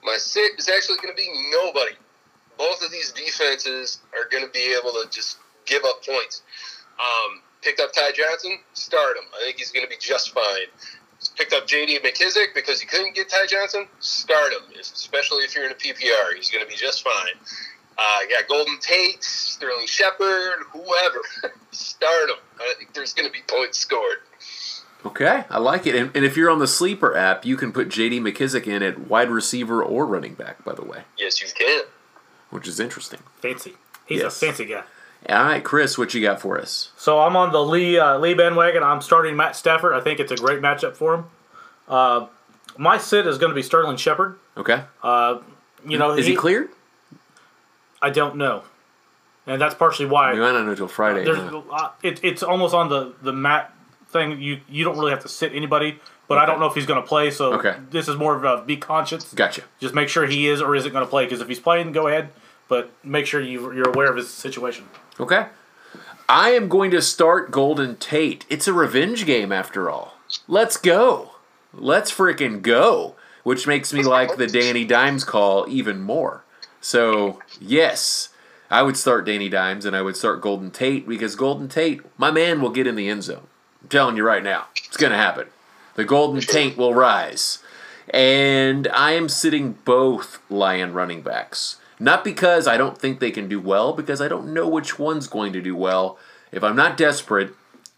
My sit is actually going to be nobody. Both of these defenses are going to be able to just give up points. Um, picked up Ty Johnson, start him. I think he's going to be just fine. Picked up J.D. McKissic because he couldn't get Ty Johnson, start him. Especially if you're in a PPR, he's going to be just fine. Uh, yeah, Golden Tate, Sterling Shepard, whoever. (laughs) Start them. I think there's going to be points scored. Okay, I like it. And, and if you're on the sleeper app, you can put J.D. McKissic in at wide receiver or running back. By the way, yes, you can. Which is interesting. Fancy. He's yes. a fancy guy. All right, Chris, what you got for us? So I'm on the Lee uh, Lee bandwagon. I'm starting Matt Stafford. I think it's a great matchup for him. Uh, my sit is going to be Sterling Shepard. Okay. Uh, you know, is he, he cleared? I don't know, and that's partially why. You might not know until Friday. Huh? Uh, it, it's almost on the the mat thing. You you don't really have to sit anybody, but okay. I don't know if he's going to play. So okay. this is more of a be conscious. Gotcha. Just make sure he is or isn't going to play. Because if he's playing, go ahead, but make sure you you're aware of his situation. Okay. I am going to start Golden Tate. It's a revenge game after all. Let's go. Let's freaking go. Which makes me like the Danny Dimes call even more. So, yes, I would start Danny Dimes and I would start Golden Tate because Golden Tate, my man, will get in the end zone. I'm telling you right now, it's going to happen. The Golden Tate will rise. And I am sitting both Lion running backs. Not because I don't think they can do well, because I don't know which one's going to do well. If I'm not desperate,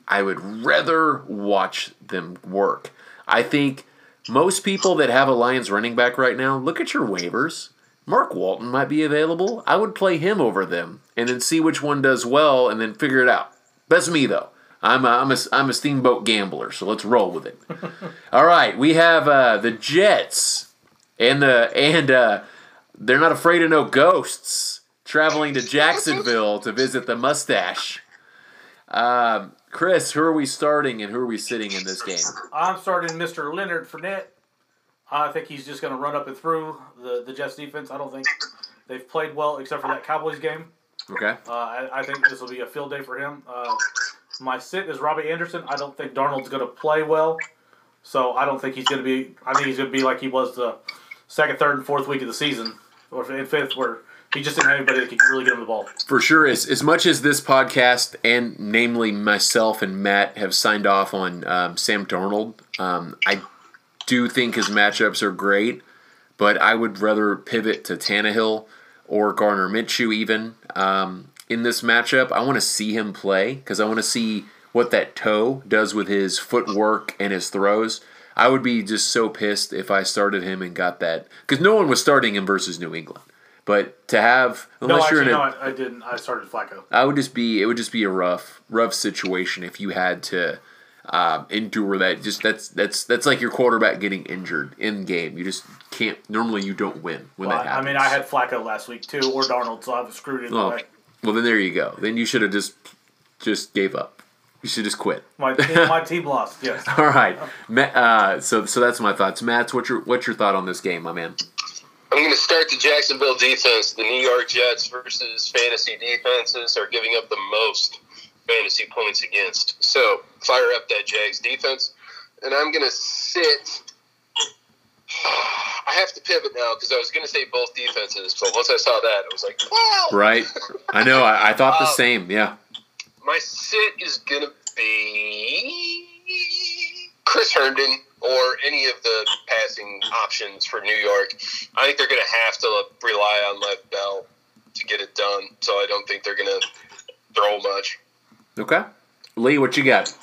I would rather watch them work. I think most people that have a Lions running back right now, look at your waivers. Mark Walton might be available. I would play him over them and then see which one does well and then figure it out. That's me though. I'm a, I'm a, I'm a steamboat gambler, so let's roll with it. (laughs) All right, we have uh, the Jets and the and uh, they're not afraid of no ghosts traveling to Jacksonville to visit the mustache. Um, Chris, who are we starting and who are we sitting in this game? I'm starting Mr. Leonard Fournette. I think he's just going to run up and through the, the Jets defense. I don't think they've played well except for that Cowboys game. Okay. Uh, I, I, think this will be a field day for him. Uh, my sit is Robbie Anderson. I don't think Darnold's going to play well, so I don't think he's going to be. I think he's going to be like he was the second, third, and fourth week of the season, or in fifth, where he just didn't have anybody that could really get him the ball. For sure, as as much as this podcast and namely myself and Matt have signed off on um, Sam Darnold, um, I do think his matchups are great, but I would rather pivot to Tannehill or Gardner Minshew even um, in this matchup. I want to see him play because I want to see what that toe does with his footwork and his throws. I would be just so pissed if I started him and got that because no one was starting him versus New England. But to have unless no, actually, you're in a, no, I, I didn't. I started Flacco. I would just be it would just be a rough rough situation if you had to um, endure that. Just that's that's that's like your quarterback getting injured in game. You just can't. Normally, you don't win when well, that happens. I mean, I had Flacco last week too, or Darnold, so I was screwed in oh, Well, then there you go. Then you should have just just gave up. You should just quit. My (laughs) team, my team lost. Yes. All right. Ma- uh, so so that's my thoughts. Matt's what's your what's your thought on this game, my man? I'm going to start the Jacksonville defense. The New York Jets versus fantasy defenses are giving up the most fantasy points against. So fire up that Jags defense. And I'm going to sit. (sighs) I have to pivot now because I was going to say both defenses. But once I saw that, I was like, wow. Right. I know. I, I thought the Uh, same. Yeah. My sit is going to be Chris Herndon or any of the passing options for New York. I think they're going to have to rely on Lev Bell to get it done. So I don't think they're going to throw much. Okay. Lee, what you got?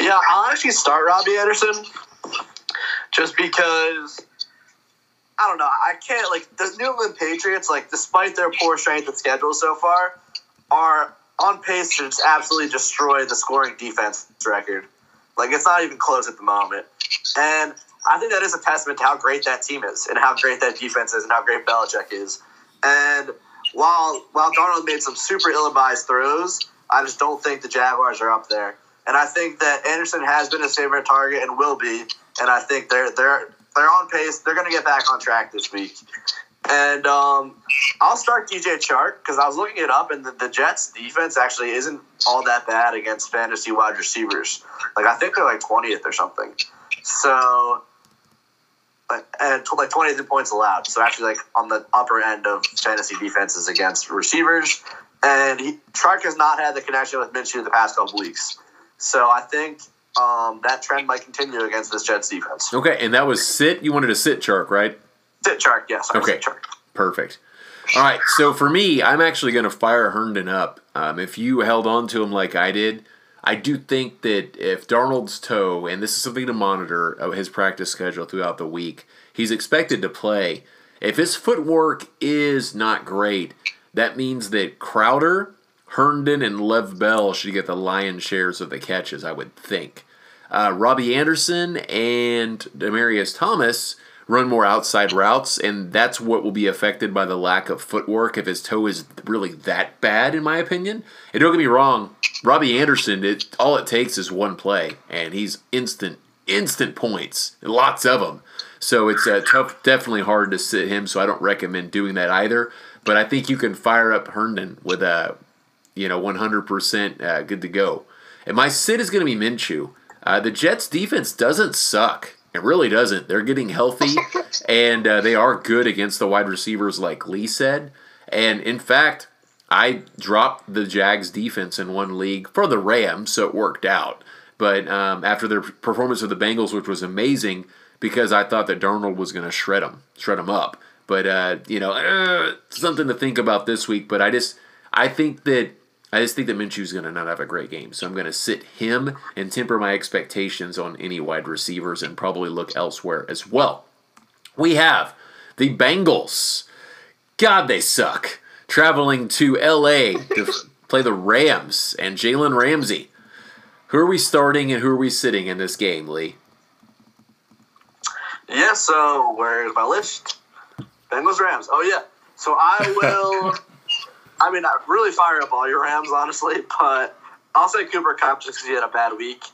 Yeah, I'll actually start Robbie Anderson just because I don't know. I can't like the New England Patriots, like despite their poor strength of schedule so far, are on pace to just absolutely destroy the scoring defense record. Like it's not even close at the moment, and I think that is a testament to how great that team is and how great that defense is and how great Belichick is. And while while Darnold made some super ill-advised throws, I just don't think the Jaguars are up there. And I think that Anderson has been his favorite target and will be. And I think they're they're they're on pace. They're going to get back on track this week. And um, I'll start DJ Chark because I was looking it up, and the, the Jets' defense actually isn't all that bad against fantasy wide receivers. Like I think they're like twentieth or something. So, like, and like twentieth in points allowed. So actually, like on the upper end of fantasy defenses against receivers. And he, Chark has not had the connection with Minshew the past couple weeks. So I think um, that trend might continue against this Jets defense. Okay, and that was sit. You wanted to sit Chark, right? Sit Chark, yes. I Okay. Chark. Perfect. All right, so for me, I'm actually going to fire Herndon up. Um, if you held on to him like I did, I do think that if Darnold's toe, and this is something to monitor of his practice schedule throughout the week, he's expected to play. If his footwork is not great, that means that Crowder, Herndon, and Lev Bell should get the lion's shares of the catches, I would think. Uh, Robbie Anderson and Demaryius Thomas run more outside routes, and that's what will be affected by the lack of footwork if his toe is really that bad, in my opinion. And don't get me wrong, Robbie Anderson, it, all it takes is one play, and he's instant, instant points, lots of them. So it's uh, tough, definitely hard to sit him. So I don't recommend doing that either. But I think you can fire up Herndon with a, you know, 100% uh, good to go. And my sit is going to be Minshew. Uh, the Jets' defense doesn't suck. It really doesn't. They're getting healthy, (laughs) and uh, they are good against the wide receivers, like Lee said. And in fact, I dropped the Jags' defense in one league for the Rams, so it worked out. But um, after their performance of the Bengals, which was amazing, because I thought that Darnold was going to shred them, shred them up. But uh, you know, uh, something to think about this week. But I just, I think that I just think that Minshew's going to not have a great game, so I'm going to sit him and temper my expectations on any wide receivers and probably look elsewhere as well. We have the Bengals. God, they suck. Traveling to LA to (laughs) play the Rams and Jalen Ramsey. Who are we starting and who are we sitting in this game, Lee? Yeah, so where's my list? Bengals Rams. Oh yeah. So I (laughs) will I mean I really fire up all your Rams, honestly, but I'll say Cooper Kupp just because he had a bad week.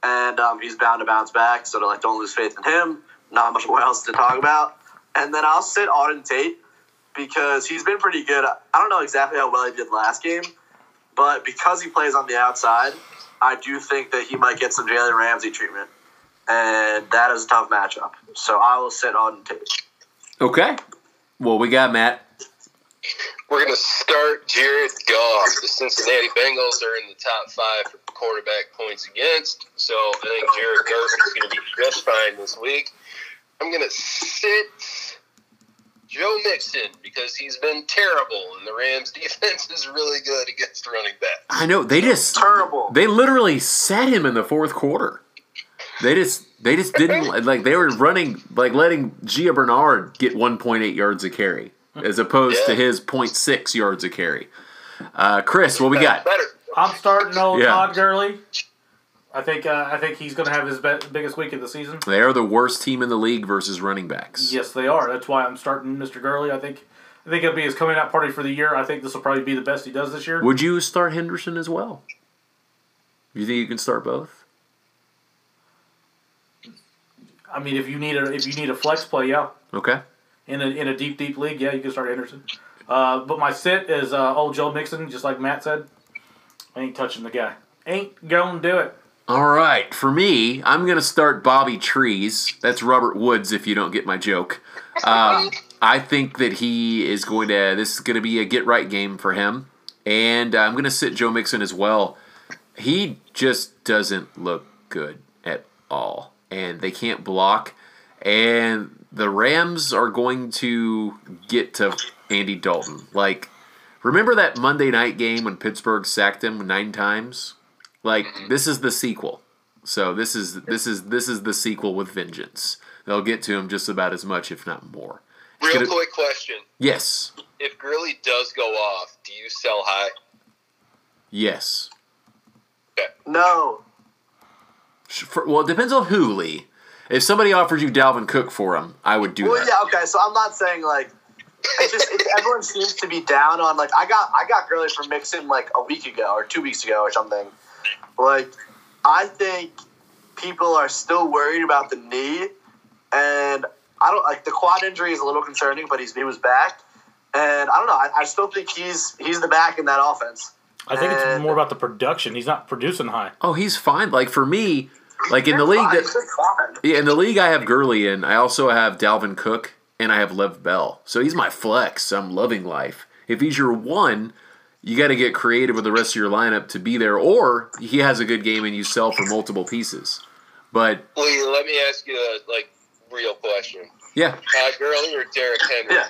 And um, he's bound to bounce back, so to, like don't lose faith in him. Not much (laughs) more else to talk about. And then I'll sit Auden Tate because he's been pretty good. I don't know exactly how well he did last game, but because he plays on the outside, I do think that he might get some Jalen Ramsey treatment. And that is a tough matchup. So I will sit Auden Tate. Okay. Well, we got Matt. We're going to start Jared Goff. The Cincinnati Bengals are in the top five for quarterback points against. So I think Jared Goff is going to be just fine this week. I'm going to sit Joe Mixon because he's been terrible, and the Rams' (laughs) defense is really good against running backs. I know they just Terrible. They literally set him in the fourth quarter. They just they just didn't (laughs) like they were running like letting Gio Bernard get 1.8 yards a carry as opposed to his 0.6 yards a carry. Uh, Chris, what we got? I'm starting old Yeah. Todd Gurley. I think uh, I think he's going to have his be- biggest week of the season. They are the worst team in the league versus running backs. Yes, they are. That's why I'm starting Mr. Gurley. I think I think it'll be his coming out party for the year. I think this will probably be the best he does this year. Would you start Henderson as well? You think you can start both? I mean, if you need a if you need a flex play, yeah, Okay. in a in a deep deep league, yeah, you can start Anderson. Uh, but my sit is uh, old Joe Mixon, just like Matt said. I ain't touching the guy. Ain't gonna do it. All right, for me, I'm gonna start Bobby Trees. That's Robert Woods, if you don't get my joke. Um, I think that he is going to. This is going to be a get right game for him, and I'm going to sit Joe Mixon as well. He just doesn't look good at all, and they can't block. And the Rams are going to get to Andy Dalton. Like, remember that Monday night game when Pittsburgh sacked him nine times? Like, this is the sequel. So this is this is this is the sequel with vengeance. They'll get to him just about as much, if not more. Real gonna- quick question: Yes, If Gurley does go off, do you sell high? yes. No. For, well, it depends on who, Lee. If somebody offered you Dalvin Cook for him, I would do Well, that. yeah, okay. So I'm not saying like it's just it, everyone seems to be down on like I got I got Gurley from Mixon like a week ago or two weeks ago or something. Like I think people are still worried about the knee, and I don't like the quad injury is a little concerning, but he's he was back, and I don't know. I, I still think he's he's the back in that offense. I think it's more about the production. He's not producing high. Oh, he's fine. Like for me, like in the league that yeah, in the league I have Gurley in. I also have Dalvin Cook and I have Lev Bell. So he's my flex. I'm loving life. If he's your one, you got to get creative with the rest of your lineup to be there, or he has a good game and you sell for multiple pieces. But Lee, let me ask you a like real question: yeah, Todd Gurley or Derrick Henry? Yeah.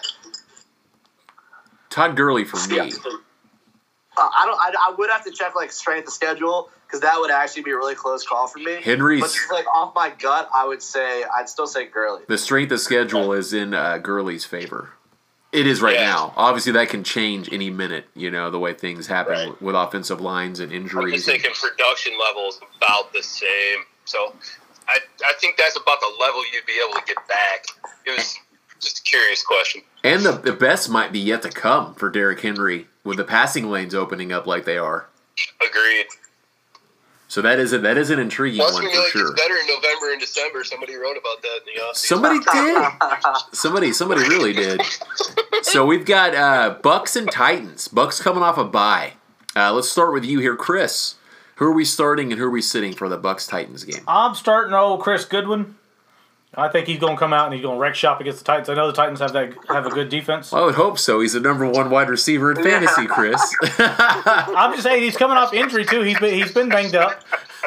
Todd Gurley for me. Yeah. Uh, I don't. I, I would have to check like strength of schedule because that would actually be a really close call for me. Henry's But just like off my gut, I would say I'd still say Gurley. the strength of schedule is in uh, Gurley's favor. It is right Yeah. now. Obviously, that can change any minute. You know the way things happen Right. with, with offensive lines and injuries. I'm just thinking production level is about the same. So I, I think that's about the level you'd be able to get back. It was just a curious question. And the, the best might be yet to come for Derrick Henry with the passing lanes opening up like they are. Agreed. So that is a, that is an intriguing Plus, one when for you like sure. it's better in November and December. Somebody wrote about that in the offseason. Somebody (laughs) did. Somebody somebody really did. So we've got uh, Bucks and Titans. Bucks coming off a bye. Uh, let's start with you here, Chris. Who are we starting and who are we sitting for the Bucks Titans game? I'm starting old Chris Godwin. I think he's going to come out and he's going to wreck shop against the Titans. I know the Titans have that have a good defense. I would hope so. He's the number one wide receiver in fantasy, Chris. (laughs) I'm just saying he's coming off injury too. He's been he's been banged up. (laughs)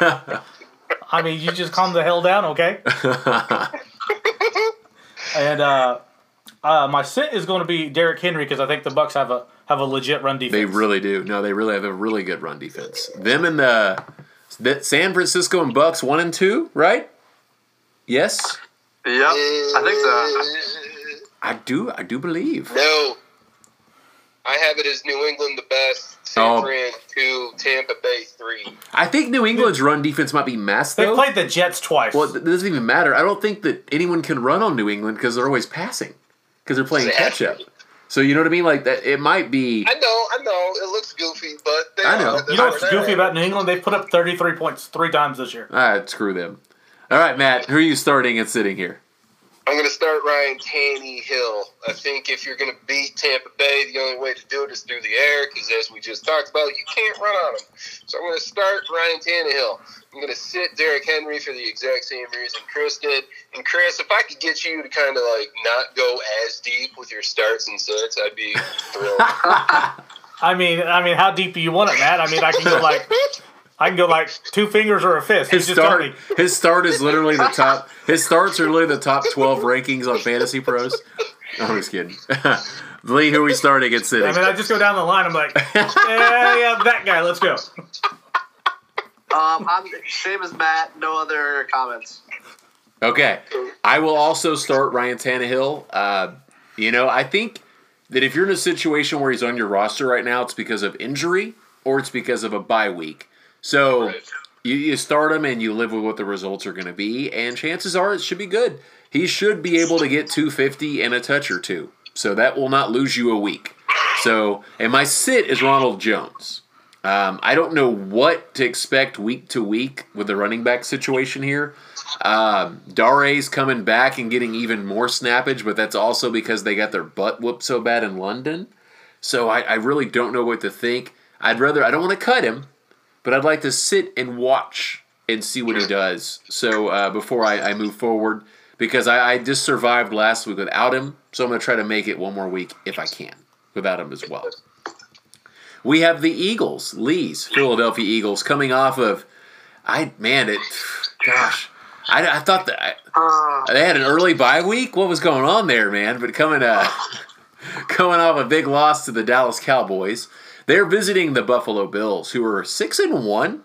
I mean, you just calm the hell down, okay? (laughs) and uh, uh, my sit is going to be Derrick Henry because I think the Bucks have a have a legit run defense. They really do. No, they really have a really good run defense. Them and the, the San Francisco and Bucks one and two, right? Yes, Yep, I think so. I do. I do believe. No. I have it as New England the best, San Oh. Fran two, Tampa Bay three. I think New England's run defense might be messed They though. played the Jets twice. well, it doesn't even matter. I don't think that anyone can run on New England because they're always passing because they're playing They catch up. to. So you know what I mean? Like that, it might be. I know, I know, it looks goofy, but they I know. are- you know what's they're goofy there. about New England? They put up 33 points three times this year. Ah, screw them. All right, Matt. Who are you starting and sitting here? I'm going to start Ryan Tannehill. I think if you're going to beat Tampa Bay, the only way to do it is through the air because, as we just talked about, you can't run on them. So I'm going to start Ryan Tannehill. I'm going to sit Derrick Henry for the exact same reason Chris did. And Chris, if I could get you to kind of like not go as deep with your starts and sits, I'd be thrilled. (laughs) I mean, I mean, how deep do you want it, Matt? I mean, I can go like, (laughs) I can go like two fingers or a fist. His just start. His start is literally the top. (laughs) His starts are literally the top twelve rankings on Fantasy Pros. I'm just kidding. (laughs) Lee, who are we starting and City? I mean, I just go down the line. I'm like, (laughs) yeah, yeah, that guy. Let's go. Um, I'm same as Matt. No other comments. Okay. I will also start Ryan Tannehill. Uh, you know, I think that if you're in a situation where he's on your roster right now, it's because of injury or it's because of a bye week. So Right. you, you start him and you live with what the results are going to be, and chances are it should be good. He should be able to get 250 and a touch or two. So that will not lose you a week. So, and my sit is Ronald Jones. Um, I don't know what to expect week to week with the running back situation here. Um, Dare's coming back and getting even more snappage, but that's also because they got their butt whooped so bad in London. So I, I really don't know what to think. I'd rather I don't want to cut him, but I'd like to sit and watch and see what he does. So uh, before I, I move forward, because I, I just survived last week without him, so I'm going to try to make it one more week if I can without him as well. We have the Eagles, Lee's Philadelphia Eagles, coming off of, I man, it, gosh, I, I thought that I, Uh, they had an early bye week. What was going on there, man? But coming uh, (laughs) coming off a big loss to the Dallas Cowboys, they're visiting the Buffalo Bills, who are six and one.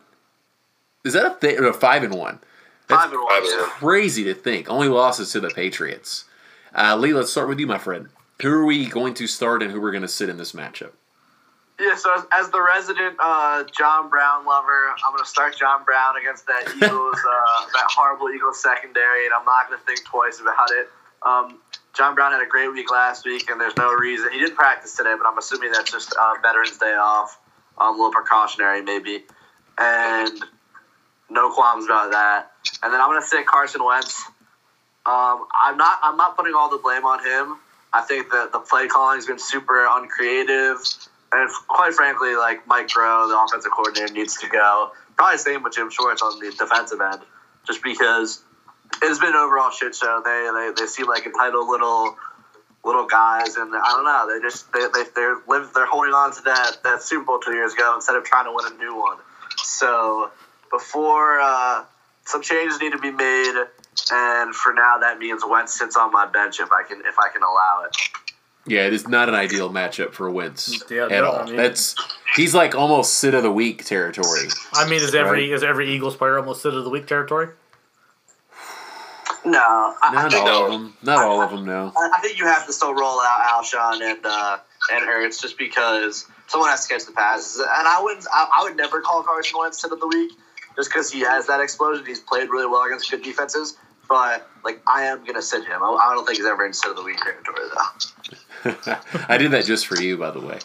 Is that a thing? Or five and one? five and one. Five and one. Crazy to think. Only losses to the Patriots. Uh, Lee, let's start with you, my friend. Who are we going to start, and who we're going to sit in this matchup? Yeah, so as, as the resident uh, John Brown lover, I'm going to start John Brown against that (laughs) Eagles, uh, that horrible Eagles secondary, and I'm not going to think twice about it. Um, John Brown had a great week last week, and there's no reason he didn't practice today, but I'm assuming that's just uh, Veterans Day off, um, a little precautionary maybe, and no qualms about that. And then I'm to say Carson Wentz. Um, I'm not. I'm not putting all the blame on him. I think that the play calling has been super uncreative, and quite frankly, like Mike Groh, the offensive coordinator, needs to go. Probably same with Jim Schwartz on the defensive end, just because it's been an overall shit show. They they, they seem like entitled little little guys, and I don't know. They just they they they're live they're holding on to that that Super Bowl two years ago instead of trying to win a new one. So before uh, some changes need to be made, and for now that means Wentz sits on my bench if I can if I can allow it. Yeah, it is not an ideal matchup for Wentz Yeah, at no, all. I mean- That's he's like almost sit of the week territory. I mean, is every Right. is every Eagles player almost sit of the week territory? No, I, I Not think all of them. Not all of them. No. I I think you have to still roll out Alshon and uh, and Ertz just because someone has to catch the passes. And I wouldn't, I, I would never call Carson Wentz sit of the week just because he has that explosion. He's played really well against good defenses. But like, I am gonna sit him. I, I don't think he's ever in sit of the week territory though. (laughs) I did that just for you, by the way.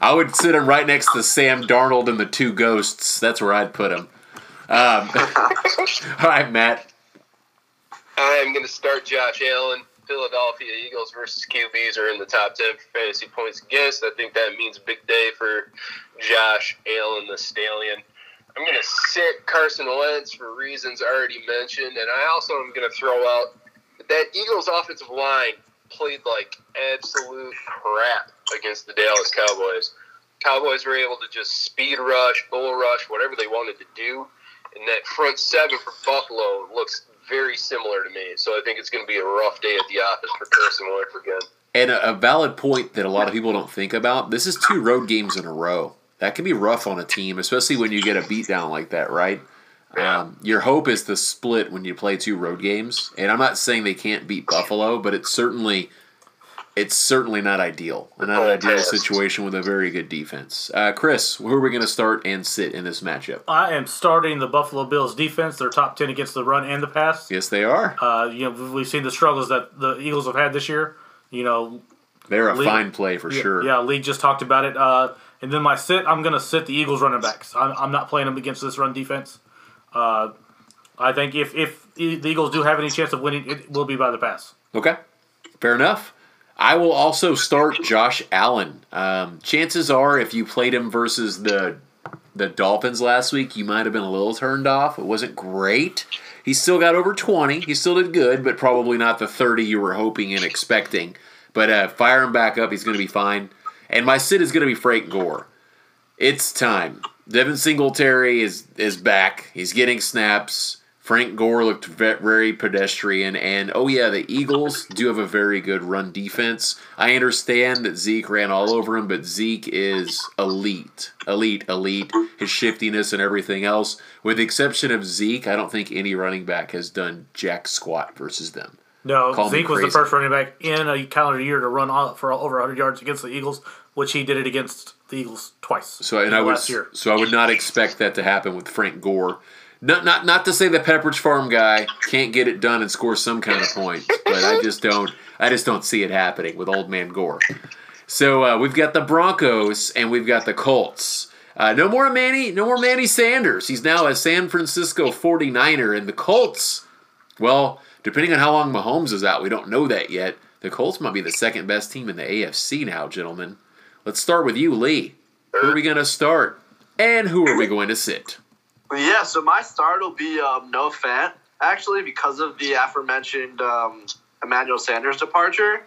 I would sit him right next to Sam Darnold and the two ghosts. That's where I'd put him. Um, (laughs) all right, Matt. I'm going to start Josh Allen. Philadelphia Eagles versus QBs are in the top 10 for fantasy points against. I think that means big day for Josh Allen, the Stallion. I'm going to sit Carson Wentz for reasons already mentioned. And I also am going to throw out that Eagles offensive line played like absolute crap against the Dallas Cowboys. Cowboys were able to just speed rush, bull rush, whatever they wanted to do. And that front seven for Buffalo looks very similar to me. So I think it's going to be a rough day at the office for Carson Wentz again. And a, a valid point that a lot of people don't think about. This is two road games in a row. That can be rough on a team, especially when you get a beatdown like that, right? Yeah. Um, your hope is to split when you play two road games, and I'm not saying they can't beat Buffalo, but it's certainly it's certainly not ideal. Not an ideal situation with a very good defense. Uh, Chris, who are we going to start and sit in this matchup? I am starting the Buffalo Bills defense. They're top ten against the run and the pass. Yes, they are. Uh, you know, we've seen the struggles that the Eagles have had this year. You know, They're a Lee- fine play for yeah, sure. Yeah, Lee just talked about it. Uh, and then my sit, I'm going to sit the Eagles running backs. I'm, I'm not playing them against this run defense. Uh, I think if if the Eagles do have any chance of winning, it will be by the pass. Okay, fair enough. I will also start Josh Allen. Um, chances are, if you played him versus the the Dolphins last week, you might have been a little turned off. It wasn't great. He still got over twenty. He still did good, but probably not the thirty you were hoping and expecting. But uh, fire him back up. He's going to be fine. And my sit is going to be Frank Gore. It's time. Devin Singletary is is back. He's getting snaps. Frank Gore looked ve- very pedestrian, and oh yeah, the Eagles do have a very good run defense. I understand that Zeke ran all over him, but Zeke is elite, elite, elite. His shiftiness and everything else, with the exception of Zeke, I don't think any running back has done jack squat versus them. No, Call Zeke was the first running back in a calendar year to run all, for over 100 yards against the Eagles, which he did it against the Eagles twice. So and I would year. so I would not expect that to happen with Frank Gore. Not not not to say the Pepperidge Farm guy can't get it done and score some kind of points, but I just don't I just don't see it happening with old man Gore. So uh, we've got the Broncos and we've got the Colts. Uh, no more Manny, no more Manny Sanders. He's now a San Francisco 49er. And the Colts, well, depending on how long Mahomes is out, we don't know that yet. The Colts might be the second best team in the AFC now, gentlemen. Let's start with you, Lee. Who are we going to start? And who are we going to sit? Yeah, so my start will be um, Noah Fant, actually, because of the aforementioned um, Emmanuel Sanders departure.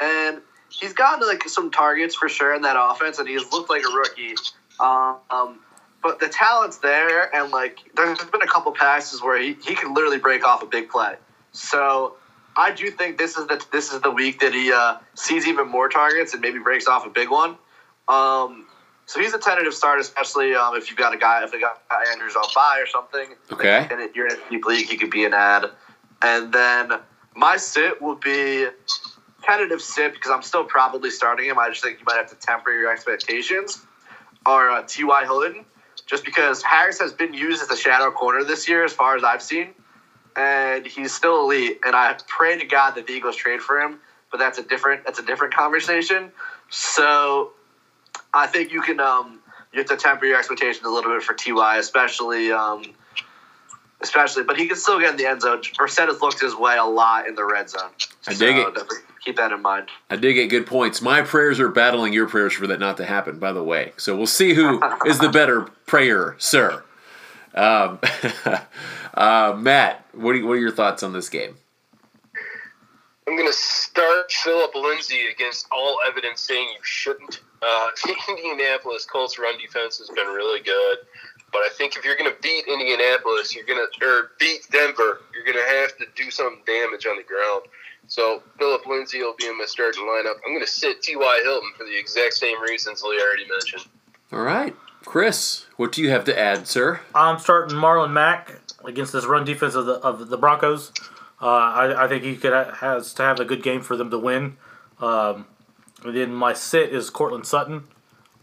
And he's gotten like some targets for sure in that offense, and he's looked like a rookie. Um, but the talent's there, and like there's been a couple passes where he, he can literally break off a big play. So I do think this is the this is the week that he uh, sees even more targets and maybe breaks off a big one. Um, so he's a tentative start, especially um, if you've got a guy if a guy Andrews on bye or something. Okay. And you're in a deep league, he could be an ad. And then my sit will be tentative sit because I'm still probably starting him. I just think you might have to temper your expectations. Or uh, T.Y. Hilton, just because Harris has been used as a shadow corner this year, as far as I've seen, and he's still elite. And I pray to God that the Eagles trade for him, but that's a different that's a different conversation. So I think you can um, you have to temper your expectations a little bit for Ty, especially um, especially, but he can still get in the end zone. Brissett has looked his way a lot in the red zone. I dig it. Keep that in mind. I dig it. Good points. My prayers are battling your prayers for that not to happen, by the way. So we'll see who (laughs) is the better prayer, sir. Um, (laughs) uh, Matt, what are, what are your thoughts on this game? I'm going to start Philip Lindsay against all evidence saying you shouldn't. Uh, (laughs) Indianapolis Colts run defense has been really good, but I think if you're going to beat Indianapolis, you're going to or beat Denver, you're going to have to do some damage on the ground. So Philip Lindsay will be in my starting lineup. I'm going to sit T.Y. Hilton for the exact same reasons Lee already mentioned. All right. Chris, what do you have to add, sir? I'm starting Marlon Mack against this run defense of the of the Broncos. Uh, I, I think he could ha- has to have a good game for them to win. Um, and then my sit is Courtland Sutton.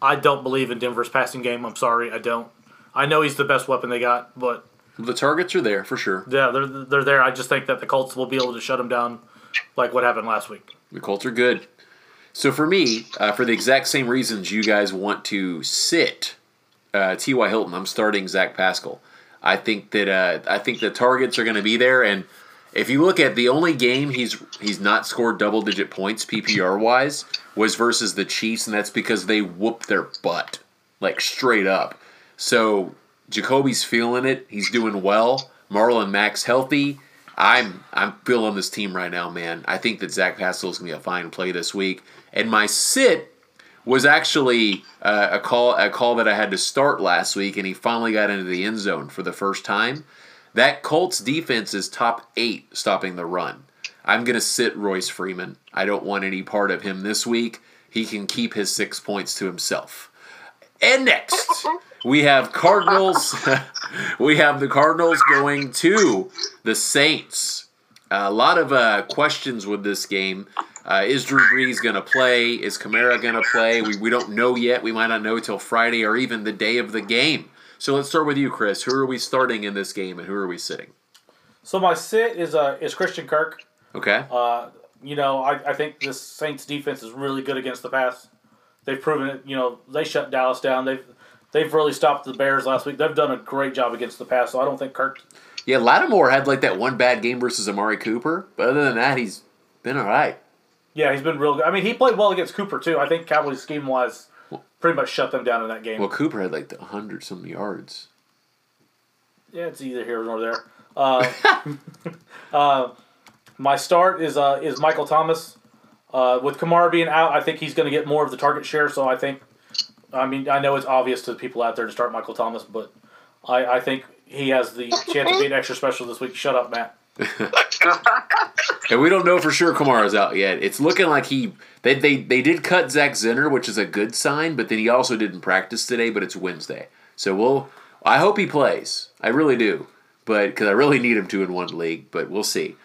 I don't believe in Denver's passing game. I'm sorry, I don't. I know he's the best weapon they got, but The targets are there for sure. yeah, they're they're there. I just think that the Colts will be able to shut him down, like what happened last week. The Colts are good. So for me, uh, for the exact same reasons you guys want to sit uh, T.Y. Hilton, I'm starting Zach Pascal. I think that uh, I think the targets are going to be there, and if you look at the only game he's he's not scored double digit points PPR wise was versus the Chiefs, and that's because they whooped their butt like straight up. So Jacoby's feeling it. He's doing well. Marlon Mack's healthy. I'm I'm feeling this team right now, man. I think that Zach Pascal's gonna be a fine play this week. And my sit was actually uh, a call a call that I had to start last week, and he finally got into the end zone for the first time. That Colts defense is top eight stopping the run. I'm gonna sit Royce Freeman. I don't want any part of him this week. He can keep his six points to himself. And next, we have Cardinals. (laughs) we have the Cardinals going to the Saints. a lot of uh, questions with this game. Uh, is Drew Brees going to play? Is Kamara going to play? We, we don't know yet. We might not know till Friday or even the day of the game. So let's start with you, Chris. Who are we starting in this game and who are we sitting? So my sit is uh is Christian Kirk. Okay. Uh, you know, I, I think this Saints defense is really good against the pass. They've proven it. You know, they shut Dallas down. They've they've really stopped the Bears last week. They've done a great job against the pass. So I don't think Kirk. Yeah, Lattimore had like that one bad game versus Amari Cooper, but other than that, he's been all right. Yeah, he's been real good. I mean, he played well against Cooper too. I think Cowboys scheme wise pretty much shut them down in that game. Well, Cooper had like the hundred something yards. Yeah, it's either here or there. Uh, (laughs) uh, my start is uh, is Michael Thomas. Uh, with Kamara being out, I think he's going to get more of the target share. So I think, I mean, I know it's obvious to people out there to start Michael Thomas, but I, I think he has the chance to be an extra special this week. Shut up, Matt. (laughs) And we don't know for sure Kamara's out yet. It's looking like he they, they they did cut Zach Zenner, which is a good sign, but then he also didn't practice today, but it's Wednesday. So we'll I hope he plays. I really do. But because I really need him to in one league, but we'll see.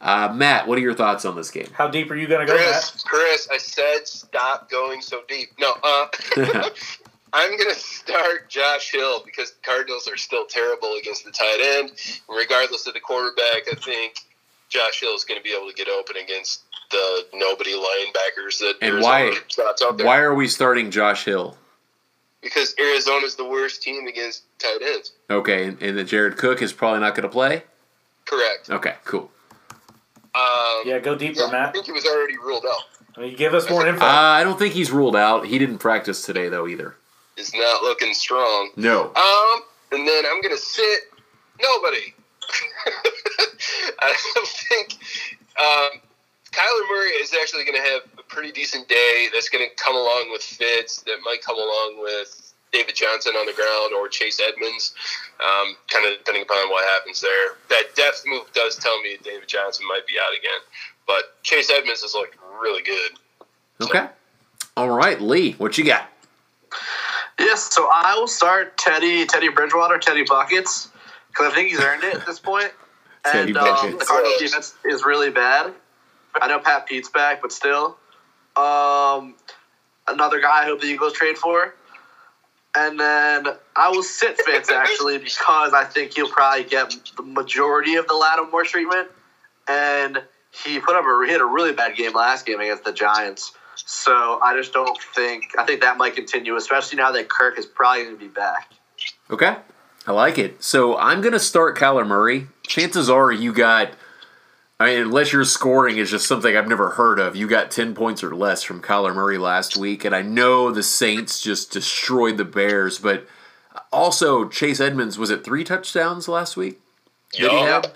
Uh, Matt, what are your thoughts on this game? How deep are you going to go, Matt? Chris, Chris, I said stop going so deep. No, uh, (laughs) (laughs) I'm going to start Josh Hill because the Cardinals are still terrible against the tight end. Regardless of the quarterback, I think Josh Hill is going to be able to get open against the nobody linebackers that And Arizona why- out there. Why are we starting Josh Hill? because Arizona's the worst team against tight ends. Okay, and, and that Jared Cook is probably not going to play. Correct. Okay, cool. Um, Yeah, go deeper, yeah, I think he was already ruled out. I mean, give us more info. Uh, I don't think he's ruled out. He didn't practice today though either. Is not looking strong. No. Um, and then I'm gonna sit nobody. (laughs) I don't think um, Kyler Murray is actually going to have a pretty decent day. That's going to come along with Fitz. That might come along with David Johnson on the ground or Chase Edmonds. Um, kind of depending upon what happens there. That depth move does tell me David Johnson might be out again, but Chase Edmonds is looking really good. Okay. All right, Lee, what you got? Yes, so I will start Teddy Teddy Bridgewater, Teddy Buckets, because I think he's earned it at this point. (laughs) Teddy and um, the Cardinals defense is really bad. I know Pat Pete's back, but still. Um, another guy I hope the Eagles trade for. And then I will sit Fitz (laughs) actually because I think he'll probably get the majority of the Lattimore treatment. And he put up a he had a really bad game last game against the Giants. So I just don't think I think that might continue, especially now that Kirk is probably going to be back. Okay. I like it. So I'm going to start Kyler Murray. Chances are you got, I mean, unless your scoring is just something I've never heard of, you got 10 points or less from Kyler Murray last week. And I know the Saints just destroyed the Bears, but also Chase Edmonds, was it three touchdowns last week? That he Yup. had?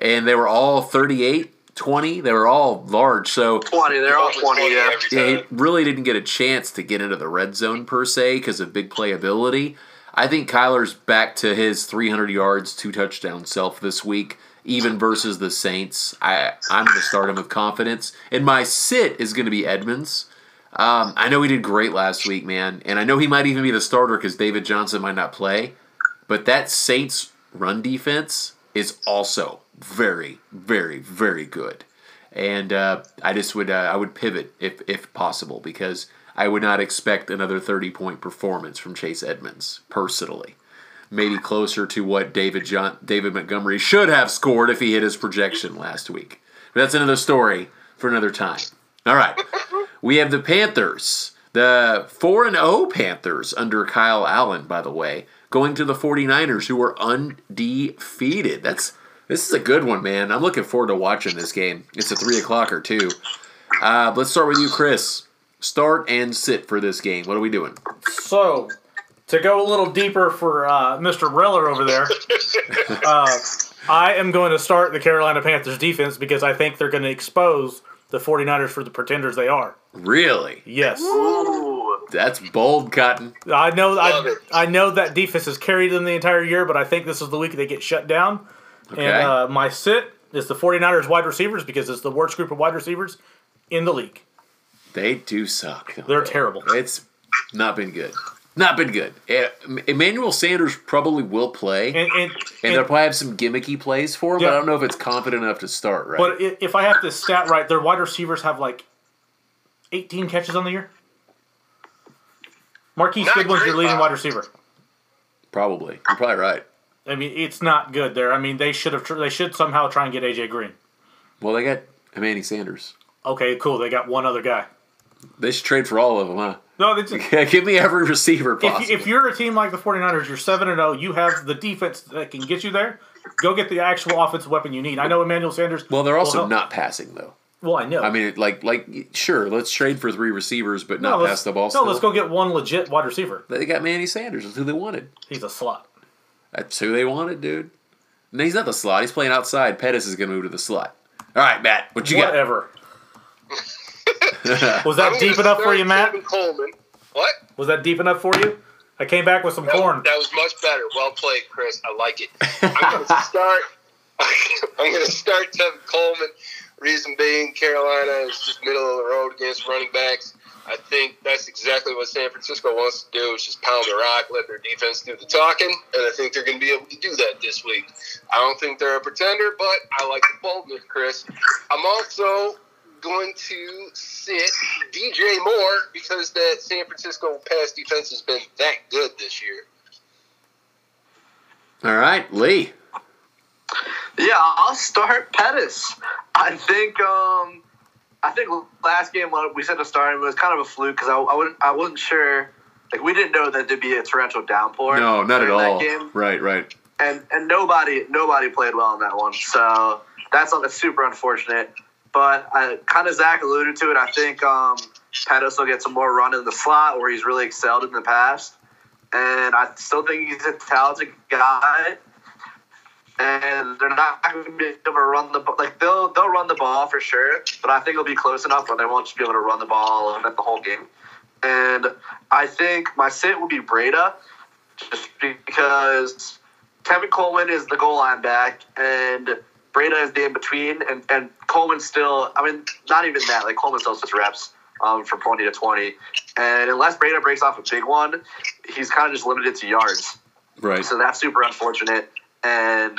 And they were all 38, 20. They were all large. So Twenty, they're all Almost twenty. Yeah. every yeah, he really didn't get a chance to get into the red zone per se because of big playability. I think Kyler's back to his 300 yards, two touchdown self this week, even versus the Saints. I I'm going to start him with confidence, and my sit is going to be Edmonds. Um, I know he did great last week, man, and I know he might even be the starter because David Johnson might not play. But that Saints run defense is also very, very, very good and uh, I just would uh, I would pivot if if possible because I would not expect another thirty point performance from Chase Edmonds personally. Maybe closer to what David John David Montgomery should have scored if he hit his projection last week. But that's another story for another time. All right, (laughs) we have the Panthers, the four and zero Panthers under Kyle Allen, by the way, going to the 49ers who are undefeated. That's this is a good one, man. I'm looking forward to watching this game. It's a three o'clocker too. Uh, let's start with you, Chris. Start and sit for this game. What are we doing? So, to go a little deeper for uh, Mr. Reller over there, (laughs) uh, I am going to start the Carolina Panthers defense because I think they're going to expose the 49ers for the pretenders they are. Really? Yes. Ooh. That's bold, Cotton. I know I. I know that defense has carried them the entire year, but I think this is the week they get shut down. Okay. And uh, my sit is the 49ers wide receivers because it's the worst group of wide receivers in the league. They do suck. They're they? terrible. It's not been good. Not been good. Emmanuel Sanders probably will play, and, And, and, they'll probably have some gimmicky plays for him. But I don't know if it's confident enough to start. Right? but if I have to stat right, their wide receivers have like 18 catches on the year. Marquise Not Goodwin's your great, leading wide receiver. probably. You're probably right. I mean, it's not good there. I mean, they should have. Tr- they should somehow try and get AJ Green. Well, they got Emmanuel Sanders. Okay, cool. They got one other guy. They should trade for all of them, huh? No, they just, Yeah, (laughs) give me every receiver possible. if, if you're a team like the 49ers, you're 7 and 0, you have the defense that can get you there. Go get the actual offensive weapon you need. I know Emmanuel Sanders. well, they're also not passing though. Well, I know. I mean, like, like, sure, let's trade for three receivers, but not let's, pass the ball. No, still. let's go get one legit wide receiver. They got Manny Sanders. That's who they wanted. He's a slot. That's who they wanted, dude. No, he's not the slot. He's playing outside. Pettis is going to move to the slot. All right, Matt, what you got? Whatever. (laughs) Was that deep enough for you, Matt? Kevin Coleman. What? Was that deep enough for you? I came back with some That, corn. that was much better. Well played, Chris. I like it. I'm going to start. (laughs) I'm going to start Tevin Coleman. Reason being, Carolina is just middle of the road against running backs. I think that's exactly what San Francisco wants to do is just pound the rock, let their defense do the talking, and I think they're going to be able to do that this week. I don't think they're a pretender, but I like the boldness, Chris. I'm also going to sit DJ Moore because that San Francisco pass defense has been that good this year. All right, Lee. Yeah, I'll start Pettis. I think um, I think last game when we said to start him it was kind of a fluke because I, I wouldn't I wasn't sure like we didn't know that there'd be a torrential downpour. No, not at all. Right, right. and and nobody nobody played well in that one. So that's that's super unfortunate. But I, kind of Zach alluded to it. I think um, Pettis will get some more run in the slot where he's really excelled in the past, and I still think he's a talented guy. And they're not going to be able to run the ball. like they'll they'll run the ball for sure, but I think it'll be close enough where they won't just be able to run the ball and the whole game. And I think my sit will be Breida, just because Tevin Coleman is the goal line back, and Breida is the in between, and, and Coleman still, I mean, not even that, like Coleman still sits reps um, from 20 to 20. And unless Breida breaks off a big one, he's kind of just limited to yards. Right. So that's super unfortunate. And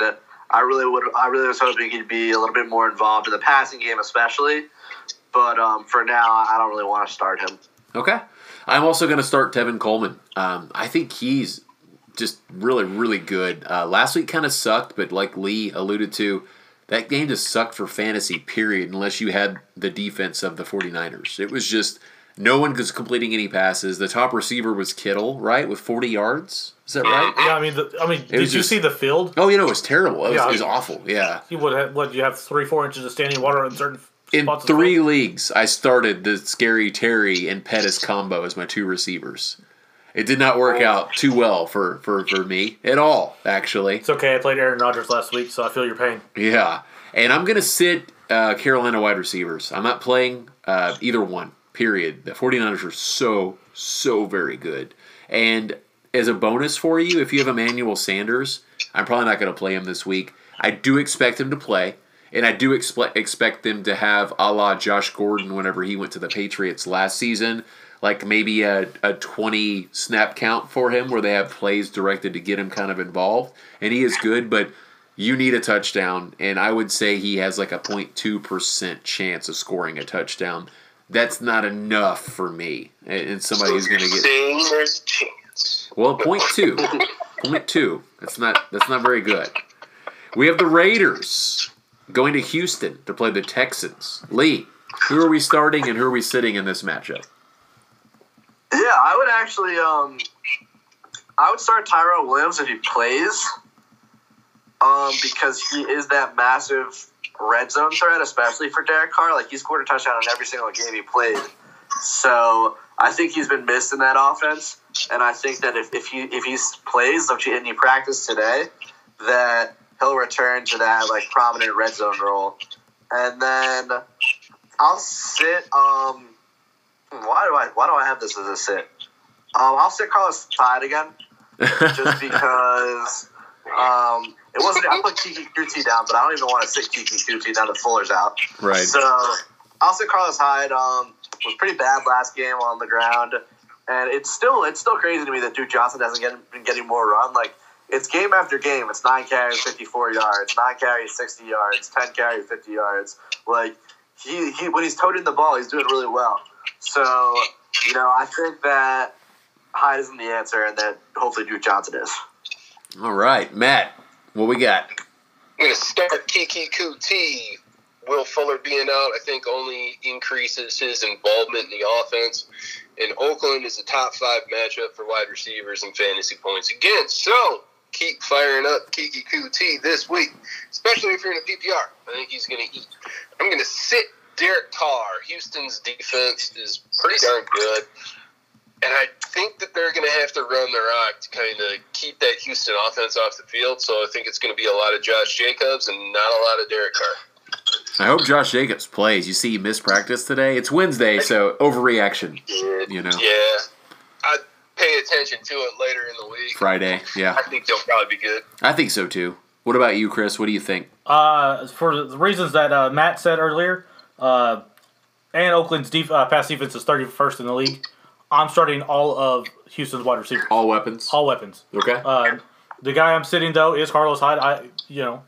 I really would, I really was hoping he'd be a little bit more involved in the passing game, especially. But um, for now, I don't really want to start him. Okay. I'm also going to start Tevin Coleman. Um, I think he's just really, really good. Uh, last week kind of sucked, but like Lee alluded to, that game just sucked for fantasy, period, unless you had the defense of the 49ers. It was just no one was completing any passes. The top receiver was Kittle, right, with 40 yards? Is that right? Yeah, I mean, the, I mean, did you just- see the field? Oh, you know, it was terrible. It was, Yeah. it was awful. Yeah. You would have what? You have three, four inches of standing water in certain In spots. three leagues, I started the Scary Terry and Pettis combo as my two receivers. It did not work out too well for, for, for me at all, actually. It's okay. I played Aaron Rodgers last week, so I feel your pain. Yeah. And I'm going to sit uh, Carolina wide receivers. I'm not playing uh, either one, period. The 49ers are so, so very good. And as a bonus for you, if you have Emmanuel Sanders, I'm probably not going to play him this week. I do expect him to play. And I do expect expect them to have a la Josh Gordon whenever he went to the Patriots last season, like maybe a, a 20 snap count for him where they have plays directed to get him kind of involved. And he is good, but you need a touchdown. And I would say he has like a 0.2% chance of scoring a touchdown. That's not enough for me. And and somebody who's going to get. There's a chance. Well, point two, point two. That's not that's not very good. We have the Raiders going to Houston to play the Texans. Lee, who are we starting and who are we sitting in this matchup? Yeah, I would actually, um, I would start Tyrell Williams if he plays, um, because he is that massive red zone threat, especially for Derek Carr. Like he scored a touchdown in every single game he played, so I think he's been missed in that offense. And I think that if, if he if he plays, and he practiced today, that he'll return to that like prominent red zone role. And then I'll sit. Um, why do I why do I have this as a sit? Um, I'll sit Carlos Hyde again, just (laughs) because um, it wasn't. I put Keke Coutee down, but I don't even want to sit Keke Coutee now that Fuller's out. Right. So I'll sit Carlos Hyde. Um, was pretty bad last game on the ground, and it's still it's still crazy to me that Duke Johnson hasn't get, been getting more run. Like it's game after game. It's nine carries, fifty four yards, nine carries, sixty yards, ten carries, fifty yards. Like he, he when he's toting the ball, he's doing really well. So you know, I think that Hyde isn't the answer, and that hopefully Duke Johnson is. All right, Matt, what we got? I'm going to start Keke Coutee. Will Fuller being out, I think, only increases his involvement in the offense. And Oakland is a top five matchup for wide receivers and fantasy points again. So keep firing up Keke Coutee this week, especially if you're in a PPR. I think he's going to eat. I'm going to sit Derek Carr. Houston's defense is pretty darn good. And I think that they're going to have to run the rock to kind of keep that Houston offense off the field. So I think it's going to be a lot of Josh Jacobs and not a lot of Derek Carr. I hope Josh Jacobs plays. You see, he missed practice today. It's Wednesday, so overreaction. You know, Yeah. I'd pay attention to it later in the week. Friday. Yeah, I think they'll probably be good. I think so too. What about you, Chris? What do you think? Uh, for the reasons that uh, Matt said earlier, uh, and Oakland's def- uh, pass defense is 31st in the league. I'm starting all of Houston's wide receivers, All weapons. all weapons. Okay. Uh, the guy I'm sitting though is Carlos Hyde. I, you know,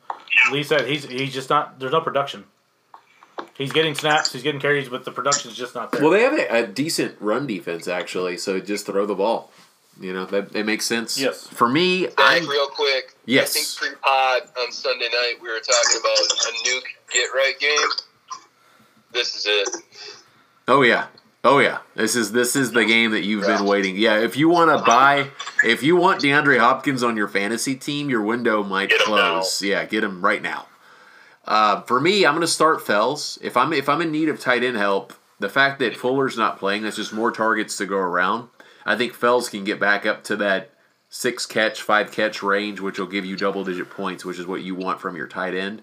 Lee said he's he's just not. There's no production. He's getting snaps, he's getting carries, but the production's just not there. Well, they have a, a decent run defense actually, so just throw the ball. You know that it makes sense. Yes. For me, I'm real quick. Yes. I think pre-pod on Sunday night we were talking about a nuke get right game. This is it. Oh yeah, Oh yeah, this is this is the game that you've been waiting. Yeah, if you want to buy, if you want DeAndre Hopkins on your fantasy team, your window might close. Yeah, get him right now. Uh, for me, I'm going to start Fells. If I'm if I'm in need of tight end help, the fact that Fuller's not playing, that's just more targets to go around. I think Fells can get back up to that six catch, five catch range, which will give you double digit points, which is what you want from your tight end.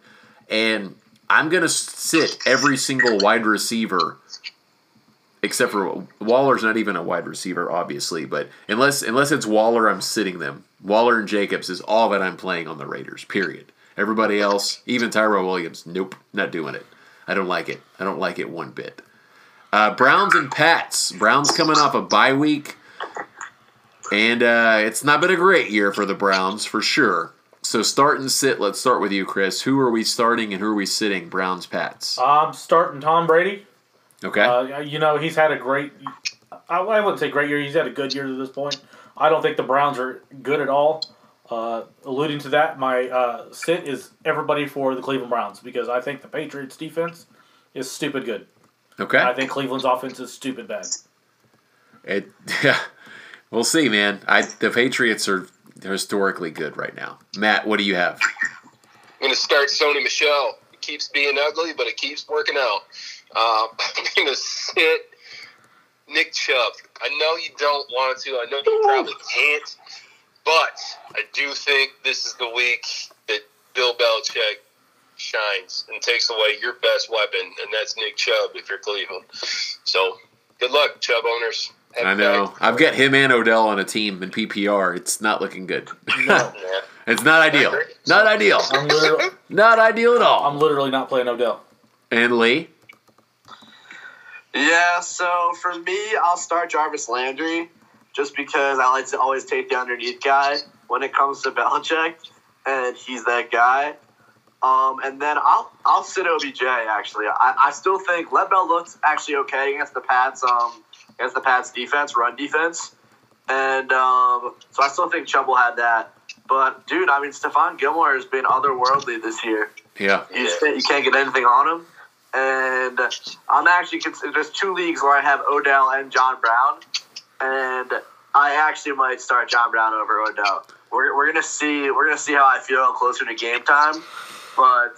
And I'm going to sit every single wide receiver except for Waller's not even a wide receiver, obviously. But unless unless it's Waller, I'm sitting them. Waller and Jacobs is all that I'm playing on the Raiders. Period. Everybody else, even Tyrell Williams, nope, not doing it. I don't like it. I don't like it one bit. Uh, Browns and Pats. Browns coming off a bye week, and uh, it's not been a great year for the Browns for sure. So start and sit. Let's start with you, Chris. Who are we starting and who are we sitting? Browns, Pats. I'm starting Tom Brady. Okay. Uh, you know, he's had a great. I, I wouldn't say great year. He's had a good year to this point. I don't think the Browns are good at all. Uh, alluding to that, my uh, sit is everybody for the Cleveland Browns because I think the Patriots defense is stupid good. okay. I think Cleveland's offense is stupid bad. It, (laughs) yeah, we'll see, man. I the Patriots are historically good right now. Matt, what do you have? I'm going to start Sony Michel. It keeps being ugly, but it keeps working out. Uh, (laughs) I'm going to sit Nick Chubb. I know you don't want to. I know you probably can't. But I do think this is the week that Bill Belichick shines and takes away your best weapon, and that's Nick Chubb if you're Cleveland. So good luck, Chubb owners. Have I a know bag. I've got him and Odell on a team in PPR. It's not looking good. (laughs) No, Yeah. (laughs) it's not ideal. Not ideal. I'm Not ideal at all. I'm literally not playing Odell. And Lee. Yeah, so for me, I'll start Jarvis Landry just because I like to always take the underneath guy when it comes to Belichick, and he's that guy. Um, and then I'll I'll sit OBJ actually. I, I still think Le'Bell looks actually okay against the Pats um against the Pats defense, run defense, and um, so I still think Chubb will have that. But dude, I mean, Stephon Gilmore has been otherworldly this year. Yeah. You, you can't get anything on him. And I'm actually consider there's two leagues where I have Odell and John Brown, and I actually might start John Brown over Odell. We're, we're gonna see we're gonna see how I feel closer to game time, but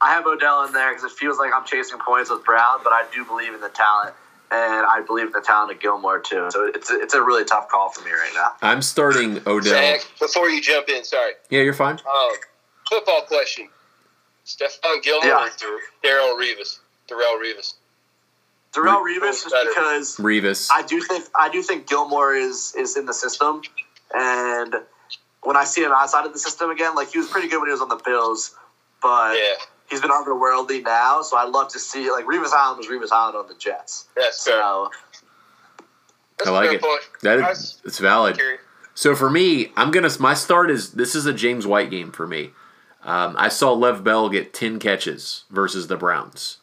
I have Odell in there because it feels like I'm chasing points with Brown, but I do believe in the talent, and I believe in the talent of Gilmore too. So it's a, it's a really tough call for me right now. I'm starting Odell. Zach, before you jump in, sorry. Yeah, you're fine. Um, football question. Stephon Gilmore Yeah. or Dar- Darrelle Revis? Darrelle Revis. Darrelle Revis just because Revis. I do think I do think Gilmore is is in the system, and when I see him outside of the system again, like he was pretty good when he was on the Bills, but Yeah, he's been otherworldly now. So I'd love to see like Revis Island was Revis Island on the Jets. that's fair. So That's I a like it. Point. That I is, was it's valid. So for me, I'm gonna. My start is this is a James White game for me. Um, I saw Lev Bell get ten catches versus the Browns.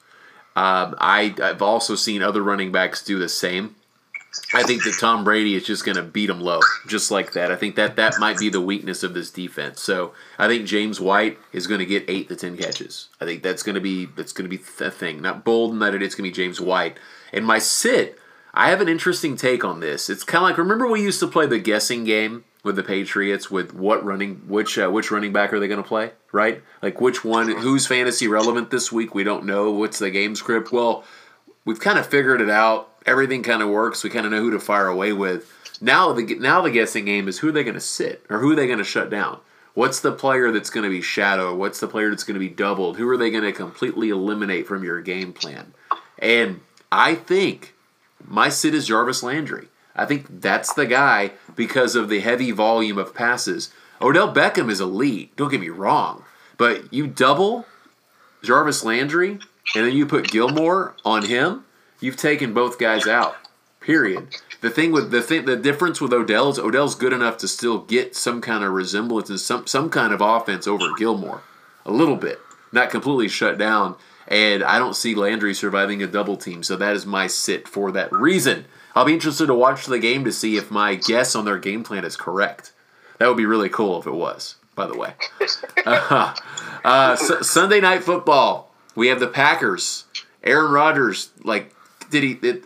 Um, I, I've also seen other running backs do the same. I think that Tom Brady is just going to beat them low, just like that. I think that that might be the weakness of this defense. So I think James White is going to get eight to ten catches. I think that's going to be that's going to be the thing. Not bold in that it's going to be James White. And my sit, I have an interesting take on this. It's kind of like remember we used to play the guessing game with the Patriots with what running which uh, which running back are they going to play, right? Like which one who's fantasy relevant this week? We don't know what's the game script. Well, we've kind of figured it out. Everything kind of works. We kind of know who to fire away with. Now the now the guessing game is who are they going to sit or who are they going to shut down? What's the player that's going to be shadow? What's the player that's going to be doubled? Who are they going to completely eliminate from your game plan? And I think my sit is Jarvis Landry. I think that's the guy because of the heavy volume of passes. Odell Beckham is elite. Don't get me wrong, but you double Jarvis Landry and then you put Gilmore on him. You've taken both guys out. Period. The thing with the thing, the difference with Odell is Odell's good enough to still get some kind of resemblance and some some kind of offense over Gilmore, a little bit, not completely shut down. And I don't see Landry surviving a double team, so that is my sit for that reason. I'll be interested to watch the game to see if my guess on their game plan is correct. That would be really cool if it was. By the way, (laughs) uh, uh, Sunday night football. We have the Packers. Aaron Rodgers, like, did he? It,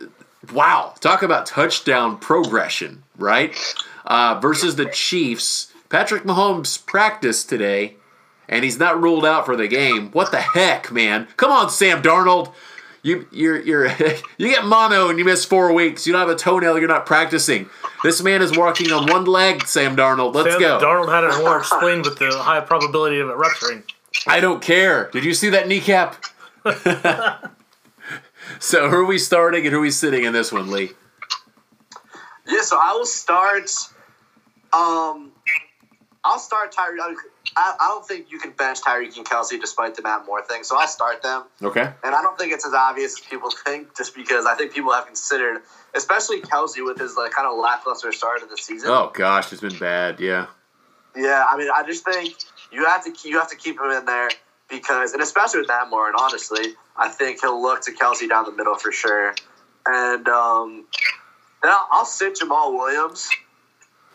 Wow, talk about touchdown progression, right? Uh, versus the Chiefs. Patrick Mahomes practiced today, and he's not ruled out for the game. What the heck, man? Come on, Sam Darnold. You you're you're (laughs) you get mono and you miss four weeks. You don't have a toenail. You're not practicing. This man is walking on one leg. Sam Darnold. Let's Sam go. Darnold had it more explained with the high probability of it rupturing. I don't care. Did you see that kneecap? (laughs) so who are we starting and who are we sitting in this one, Lee? Yeah, so I will start. Um, I'll start Tyreek. I, I don't think you can bench Tyreek and Kelce despite the Matt Moore thing, so I'll start them. Okay. And I don't think it's as obvious as people think, just because I think people have considered, especially Kelce with his like kind of lackluster start of the season. Oh gosh, it's been bad. Yeah. Yeah, I mean, I just think you have to you have to keep him in there because, and especially with Matt Moore, and honestly, I think he'll look to Kelce down the middle for sure. And um, then I'll, I'll sit Jamaal Williams,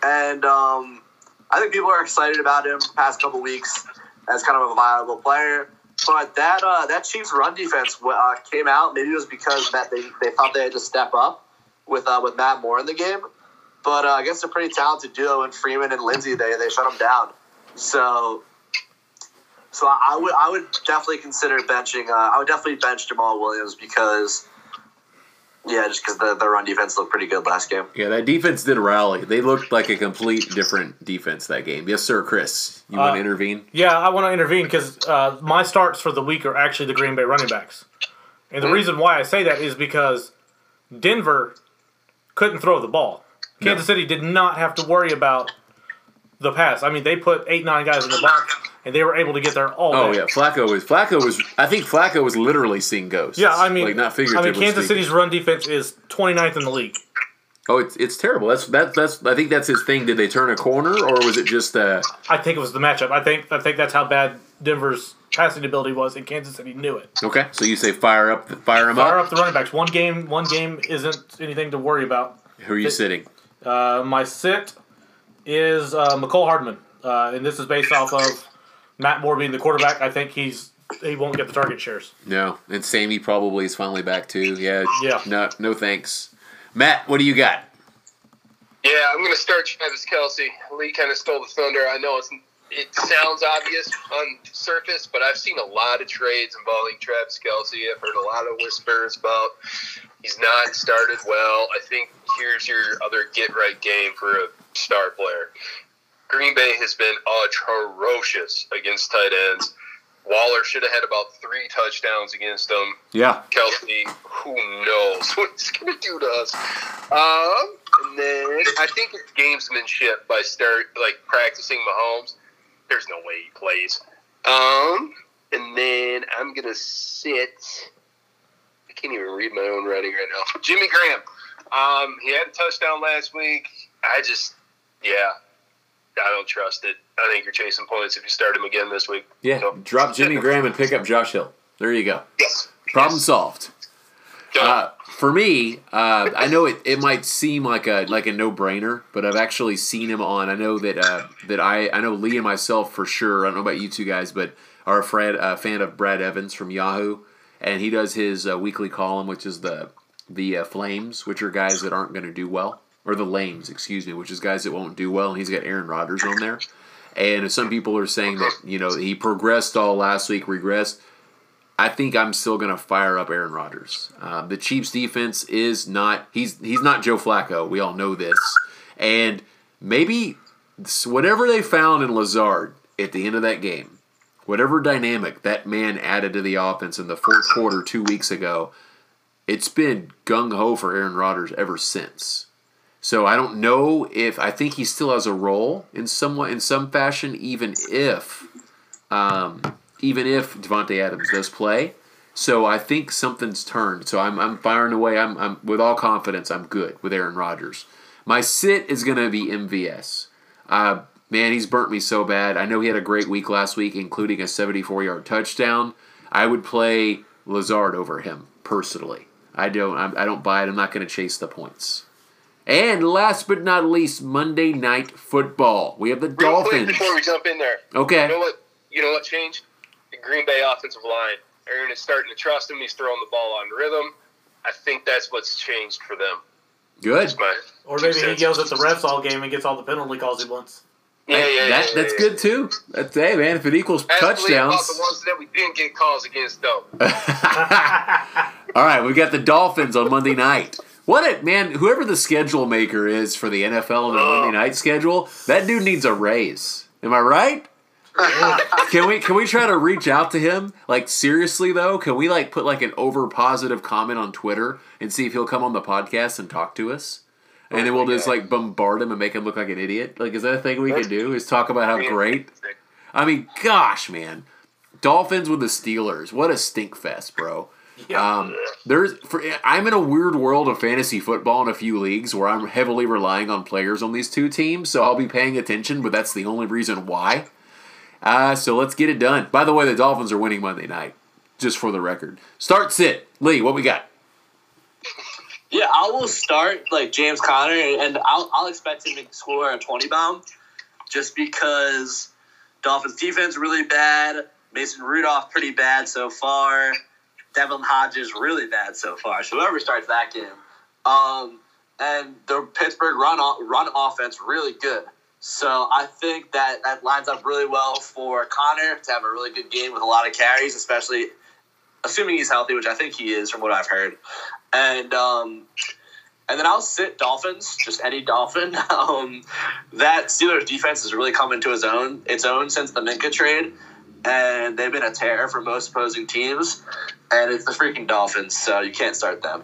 and um, I think people are excited about him past couple weeks as kind of a viable player. But that uh, that Chiefs run defense uh, came out. Maybe it was because that they, they thought they had to step up with uh, with Matt Moore in the game. But uh, against a pretty talented duo in Freeman and Lindsay, they they shut them down. So so I would I would definitely consider benching. Uh, I would definitely bench Jamaal Williams because yeah, just because the, the run defense looked pretty good last game. Yeah, that defense did rally. They looked like a complete different defense that game. Yes, sir, Chris. You want Uh, to intervene? Yeah, I want to intervene because uh, my starts for the week are actually the Green Bay running backs. And the reason why I say that is because Denver couldn't throw the ball. Kansas City did not have to worry about the pass. I mean, they put eight, nine guys in the box, and they were able to get there all Oh day. yeah, Flacco was Flacco was. I think Flacco was literally seeing ghosts. Yeah, I mean, like not I mean, Kansas speaking. City's run defense is 29th in the league. Oh, it's it's terrible. That's that, that's. I think that's his thing. Did they turn a corner, or was it just? Uh, I think it was the matchup. I think I think that's how bad Denver's passing ability was, and Kansas City knew it. okay, so you say fire up, fire him up. Fire up. up the running backs. One game, one game isn't anything to worry about. Who are you sitting? Uh, my sit is uh, Mecole Hardman, uh, and this is based off of Matt Moore being the quarterback. I think he's he won't get the target shares. No, and Sammy probably is finally back too. Yeah. Yeah. No, no thanks. Matt, what do you got? Yeah, I'm going to start Travis Kelce. Lee kind of stole the thunder. I know it's it sounds obvious on surface, but I've seen a lot of trades involving Travis Kelce. I've heard a lot of whispers about he's not started well. I think here's your other get right game for a star player. Green Bay has been atrocious against tight ends. Waller should have had about three touchdowns against them. Yeah. Kelce, who knows (laughs) what he's going to do to us. Um, and then I think it's gamesmanship by start like practicing Mahomes. There's no way he plays. Um, and then I'm going to sit. I can't even read my own writing right now. (laughs) Jimmy Graham. Um, he had a touchdown last week. I just, yeah, I don't trust it. I think you're chasing points if you start him again this week. Yeah. So- Drop Jimmy Graham and pick up Josh Hill. There you go. Yes. Problem solved. Uh, for me, uh, I know it, it might seem like a like a no brainer, but I've actually seen him on. I know that uh, that I I know Lee and myself for sure. I don't know about you two guys, but are a friend, a fan of Brad Evans from Yahoo, and he does his uh, weekly column, which is the the uh, Flames, which are guys that aren't going to do well, or the Lames, excuse me, which is guys that won't do well, and he's got Aaron Rodgers on there. And some people are saying that you know he progressed all last week, regressed. I think I'm still going to fire up Aaron Rodgers. Um, the Chiefs' defense is not he's he's not Joe Flacco. We all know this, and maybe whatever they found in Lazard at the end of that game, whatever dynamic that man added to the offense in the fourth quarter two weeks ago, it's been gung ho for Aaron Rodgers ever since. So I don't know if I think he still has a role in somewhat in some fashion, even if um, even if Davante Adams does play. So I think something's turned. So I'm, I'm firing away. I'm, I'm with all confidence. I'm good with Aaron Rodgers. My sit is going to be MVS. Uh, man, he's burnt me so bad. I know he had a great week last week, including a 74 yard touchdown. I would play Lazard over him personally. I don't. I'm, I don't buy it. I'm not going to chase the points. And last but not least, Monday Night Football. We have the Real quick Dolphins. before we jump in there. Okay. You know what? You know what changed? The Green Bay offensive line. Aaron is starting to trust him. He's throwing the ball on rhythm. I think that's what's changed for them. Good. That's Or maybe he cents. yells at the refs all game and gets all the penalty calls he wants. Yeah, yeah, yeah, that, yeah, that's yeah. good too. That's hey man, if it equals Ask Lee about touchdowns. the ones that we didn't get calls against, though. (laughs) (laughs) All right, we got the Dolphins on Monday night. What it man, whoever the schedule maker is for the NFL and the Oh. Monday night schedule, that dude needs a raise. Am I right? (laughs) can we can we try to reach out to him? Like seriously though, can we like put like an over positive comment on Twitter and see if he'll come on the podcast and talk to us? And then we'll just like bombard him and make him look like an idiot. Like, is that a thing we can do? Is talk about how great I mean, gosh, man. Dolphins with the Steelers. What a stink fest, bro. Um, there's for, I'm in a weird world of fantasy football in a few leagues where I'm heavily relying on players on these two teams, so I'll be paying attention, but that's the only reason why. Uh, so let's get it done. By the way, the Dolphins are winning Monday night, just for the record. Start sit. Lee, what we got? Yeah, I will start like James Conner, and I'll, I'll expect him to score a 20 bomb just because Dolphins defense really bad. Mason Rudolph pretty bad so far. Devin Hodges really bad so far. So whoever starts that game. Um, and the Pittsburgh run run offense really good. So I think that that lines up really well for Conner to have a really good game with a lot of carries, especially assuming he's healthy, which I think he is from what I've heard. And um, and then I'll sit Dolphins, just any Dolphin. (laughs) Um, that Steelers defense has really come into its own its own since the Minkah trade, and they've been a terror for most opposing teams. And it's the freaking Dolphins, so you can't start them.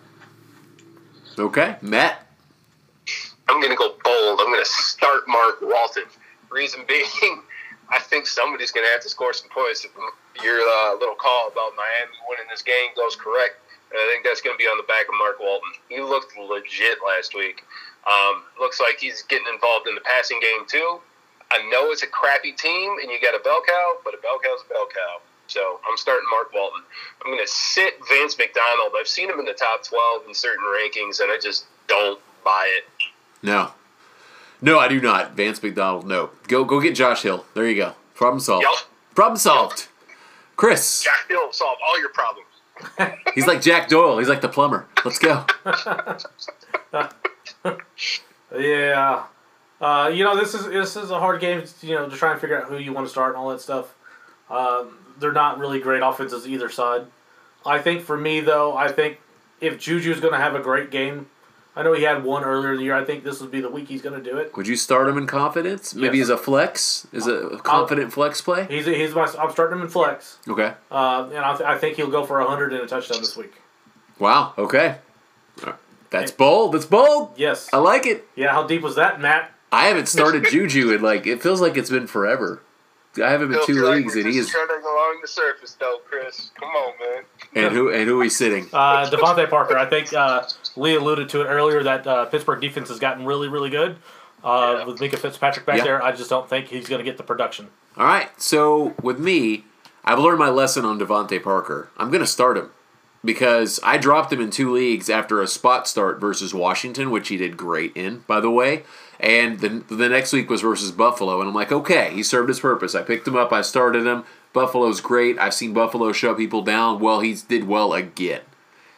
Okay, Matt. I'm going to go bold. I'm going to start Mark Walton. Reason being, (laughs) I think somebody's going to have to score some points if your uh, little call about Miami winning this game goes correct. And I think that's going to be on the back of Mark Walton. He looked legit last week. Um, looks like he's getting involved in the passing game too. I know it's a crappy team, and you got a bell cow, but a bell cow's a bell cow. So I'm starting Mark Walton. I'm going to sit Vance McDonald. I've seen him in the top 12 in certain rankings, and I just don't buy it. No. No, I do not. Vance McDonald, no. Go go get Josh Hill. There you go. Problem solved. Yup. Problem solved. Chris. Jack Hill will solve all your problems. (laughs) He's like Jack Doyle. He's like the plumber. Let's go. (laughs) Yeah. Uh, you know, this is this is a hard game. You know, to try and figure out who you want to start and all that stuff. Um, they're not really great offenses either side. I think for me though, I think if Juju's going to have a great game, I know he had one earlier in the year. I think this would be the week he's going to do it. Would you start him in confidence? Maybe Yes. as a flex? Is a confident flex play? He's a, he's my I'm starting him in flex, Okay. uh, and I, th- I think he'll go for hundred and a touchdown this week. Wow. Okay. That's bold. That's bold. Yes. I like it. Yeah. How deep was that, Matt? I haven't started Juju in like it feels like it's been forever. I haven't been two like leagues and he just is. treading along the surface, though, Chris. Come on, man. And who and who he's sitting? Uh, DeVante Parker. I think uh, Lee alluded to it earlier that uh, Pittsburgh defense has gotten really, really good. Uh, Yeah. With Minkah Fitzpatrick back Yeah. there, I just don't think he's going to get the production. All right. So with me, I've learned my lesson on DeVante Parker. I'm going to start him because I dropped him in two leagues after a spot start versus Washington, which he did great in, by the way. And the, the next week was versus Buffalo, and I'm like, okay, he served his purpose. I picked him up, I started him. Buffalo's great. I've seen Buffalo shut people down. Well, he did well again.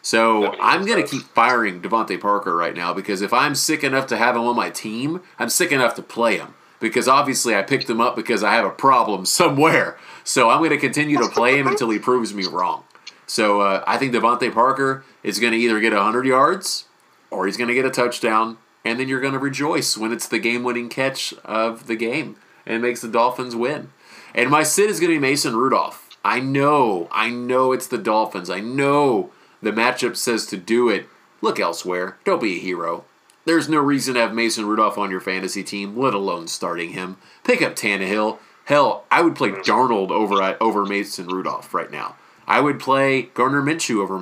So I'm going to keep firing DeVante Parker right now because if I'm sick enough to have him on my team, I'm sick enough to play him because obviously I picked him up because I have a problem (laughs) somewhere. So I'm going to continue to play him until he proves me wrong. So uh, I think DeVante Parker is going to either get 100 yards or he's going to get a touchdown, and then you're going to rejoice when it's the game-winning catch of the game and makes the Dolphins win. And my sit is going to be Mason Rudolph. I know, I know it's the Dolphins. I know the matchup says to do it. Look elsewhere. Don't be a hero. There's no reason to have Mason Rudolph on your fantasy team, let alone starting him. Pick up Tannehill. Hell, I would play Darnold over uh, over Mason Rudolph right now. I would play Gardner Minshew over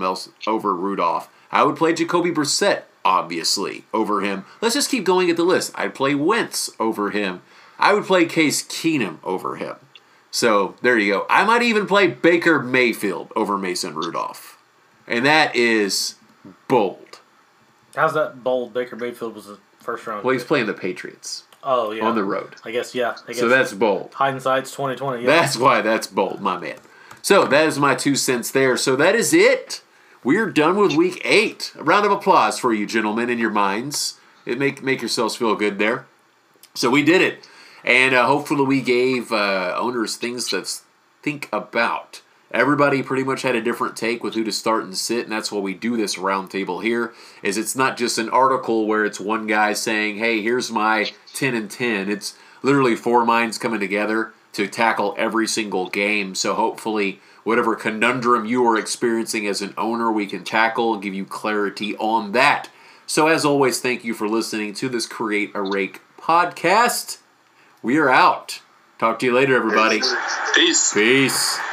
over Rudolph. I would play Jacoby Brissett, obviously, over him. Let's just keep going at the list. I'd play Wentz over him. I would play Case Keenum over him. So there you go. I might even play Baker Mayfield over Mason Rudolph. And that is bold. How's that bold? Baker Mayfield was a first round. Well, he's playing the Patriots oh yeah, on the road. I guess yeah. I guess So that's bold. hindsight's twenty twenty. Yeah. That's why that's bold, my man. So that is my two cents there. So that is it. We're done with week eight. A round of applause for you, gentlemen, in your minds. It make make yourselves feel good there. So we did it, and uh, hopefully we gave uh, owners things to think about. Everybody pretty much had a different take with who to start and sit, and that's why we do this roundtable here. Is it's not just an article where it's one guy saying, "Hey, here's my ten and 10. It's literally four minds coming together to tackle every single game. So hopefully, whatever conundrum you are experiencing as an owner, we can tackle and give you clarity on that. So as always, thank you for listening to this Create a Rake podcast. We are out. Talk to you later, everybody. Peace. Peace.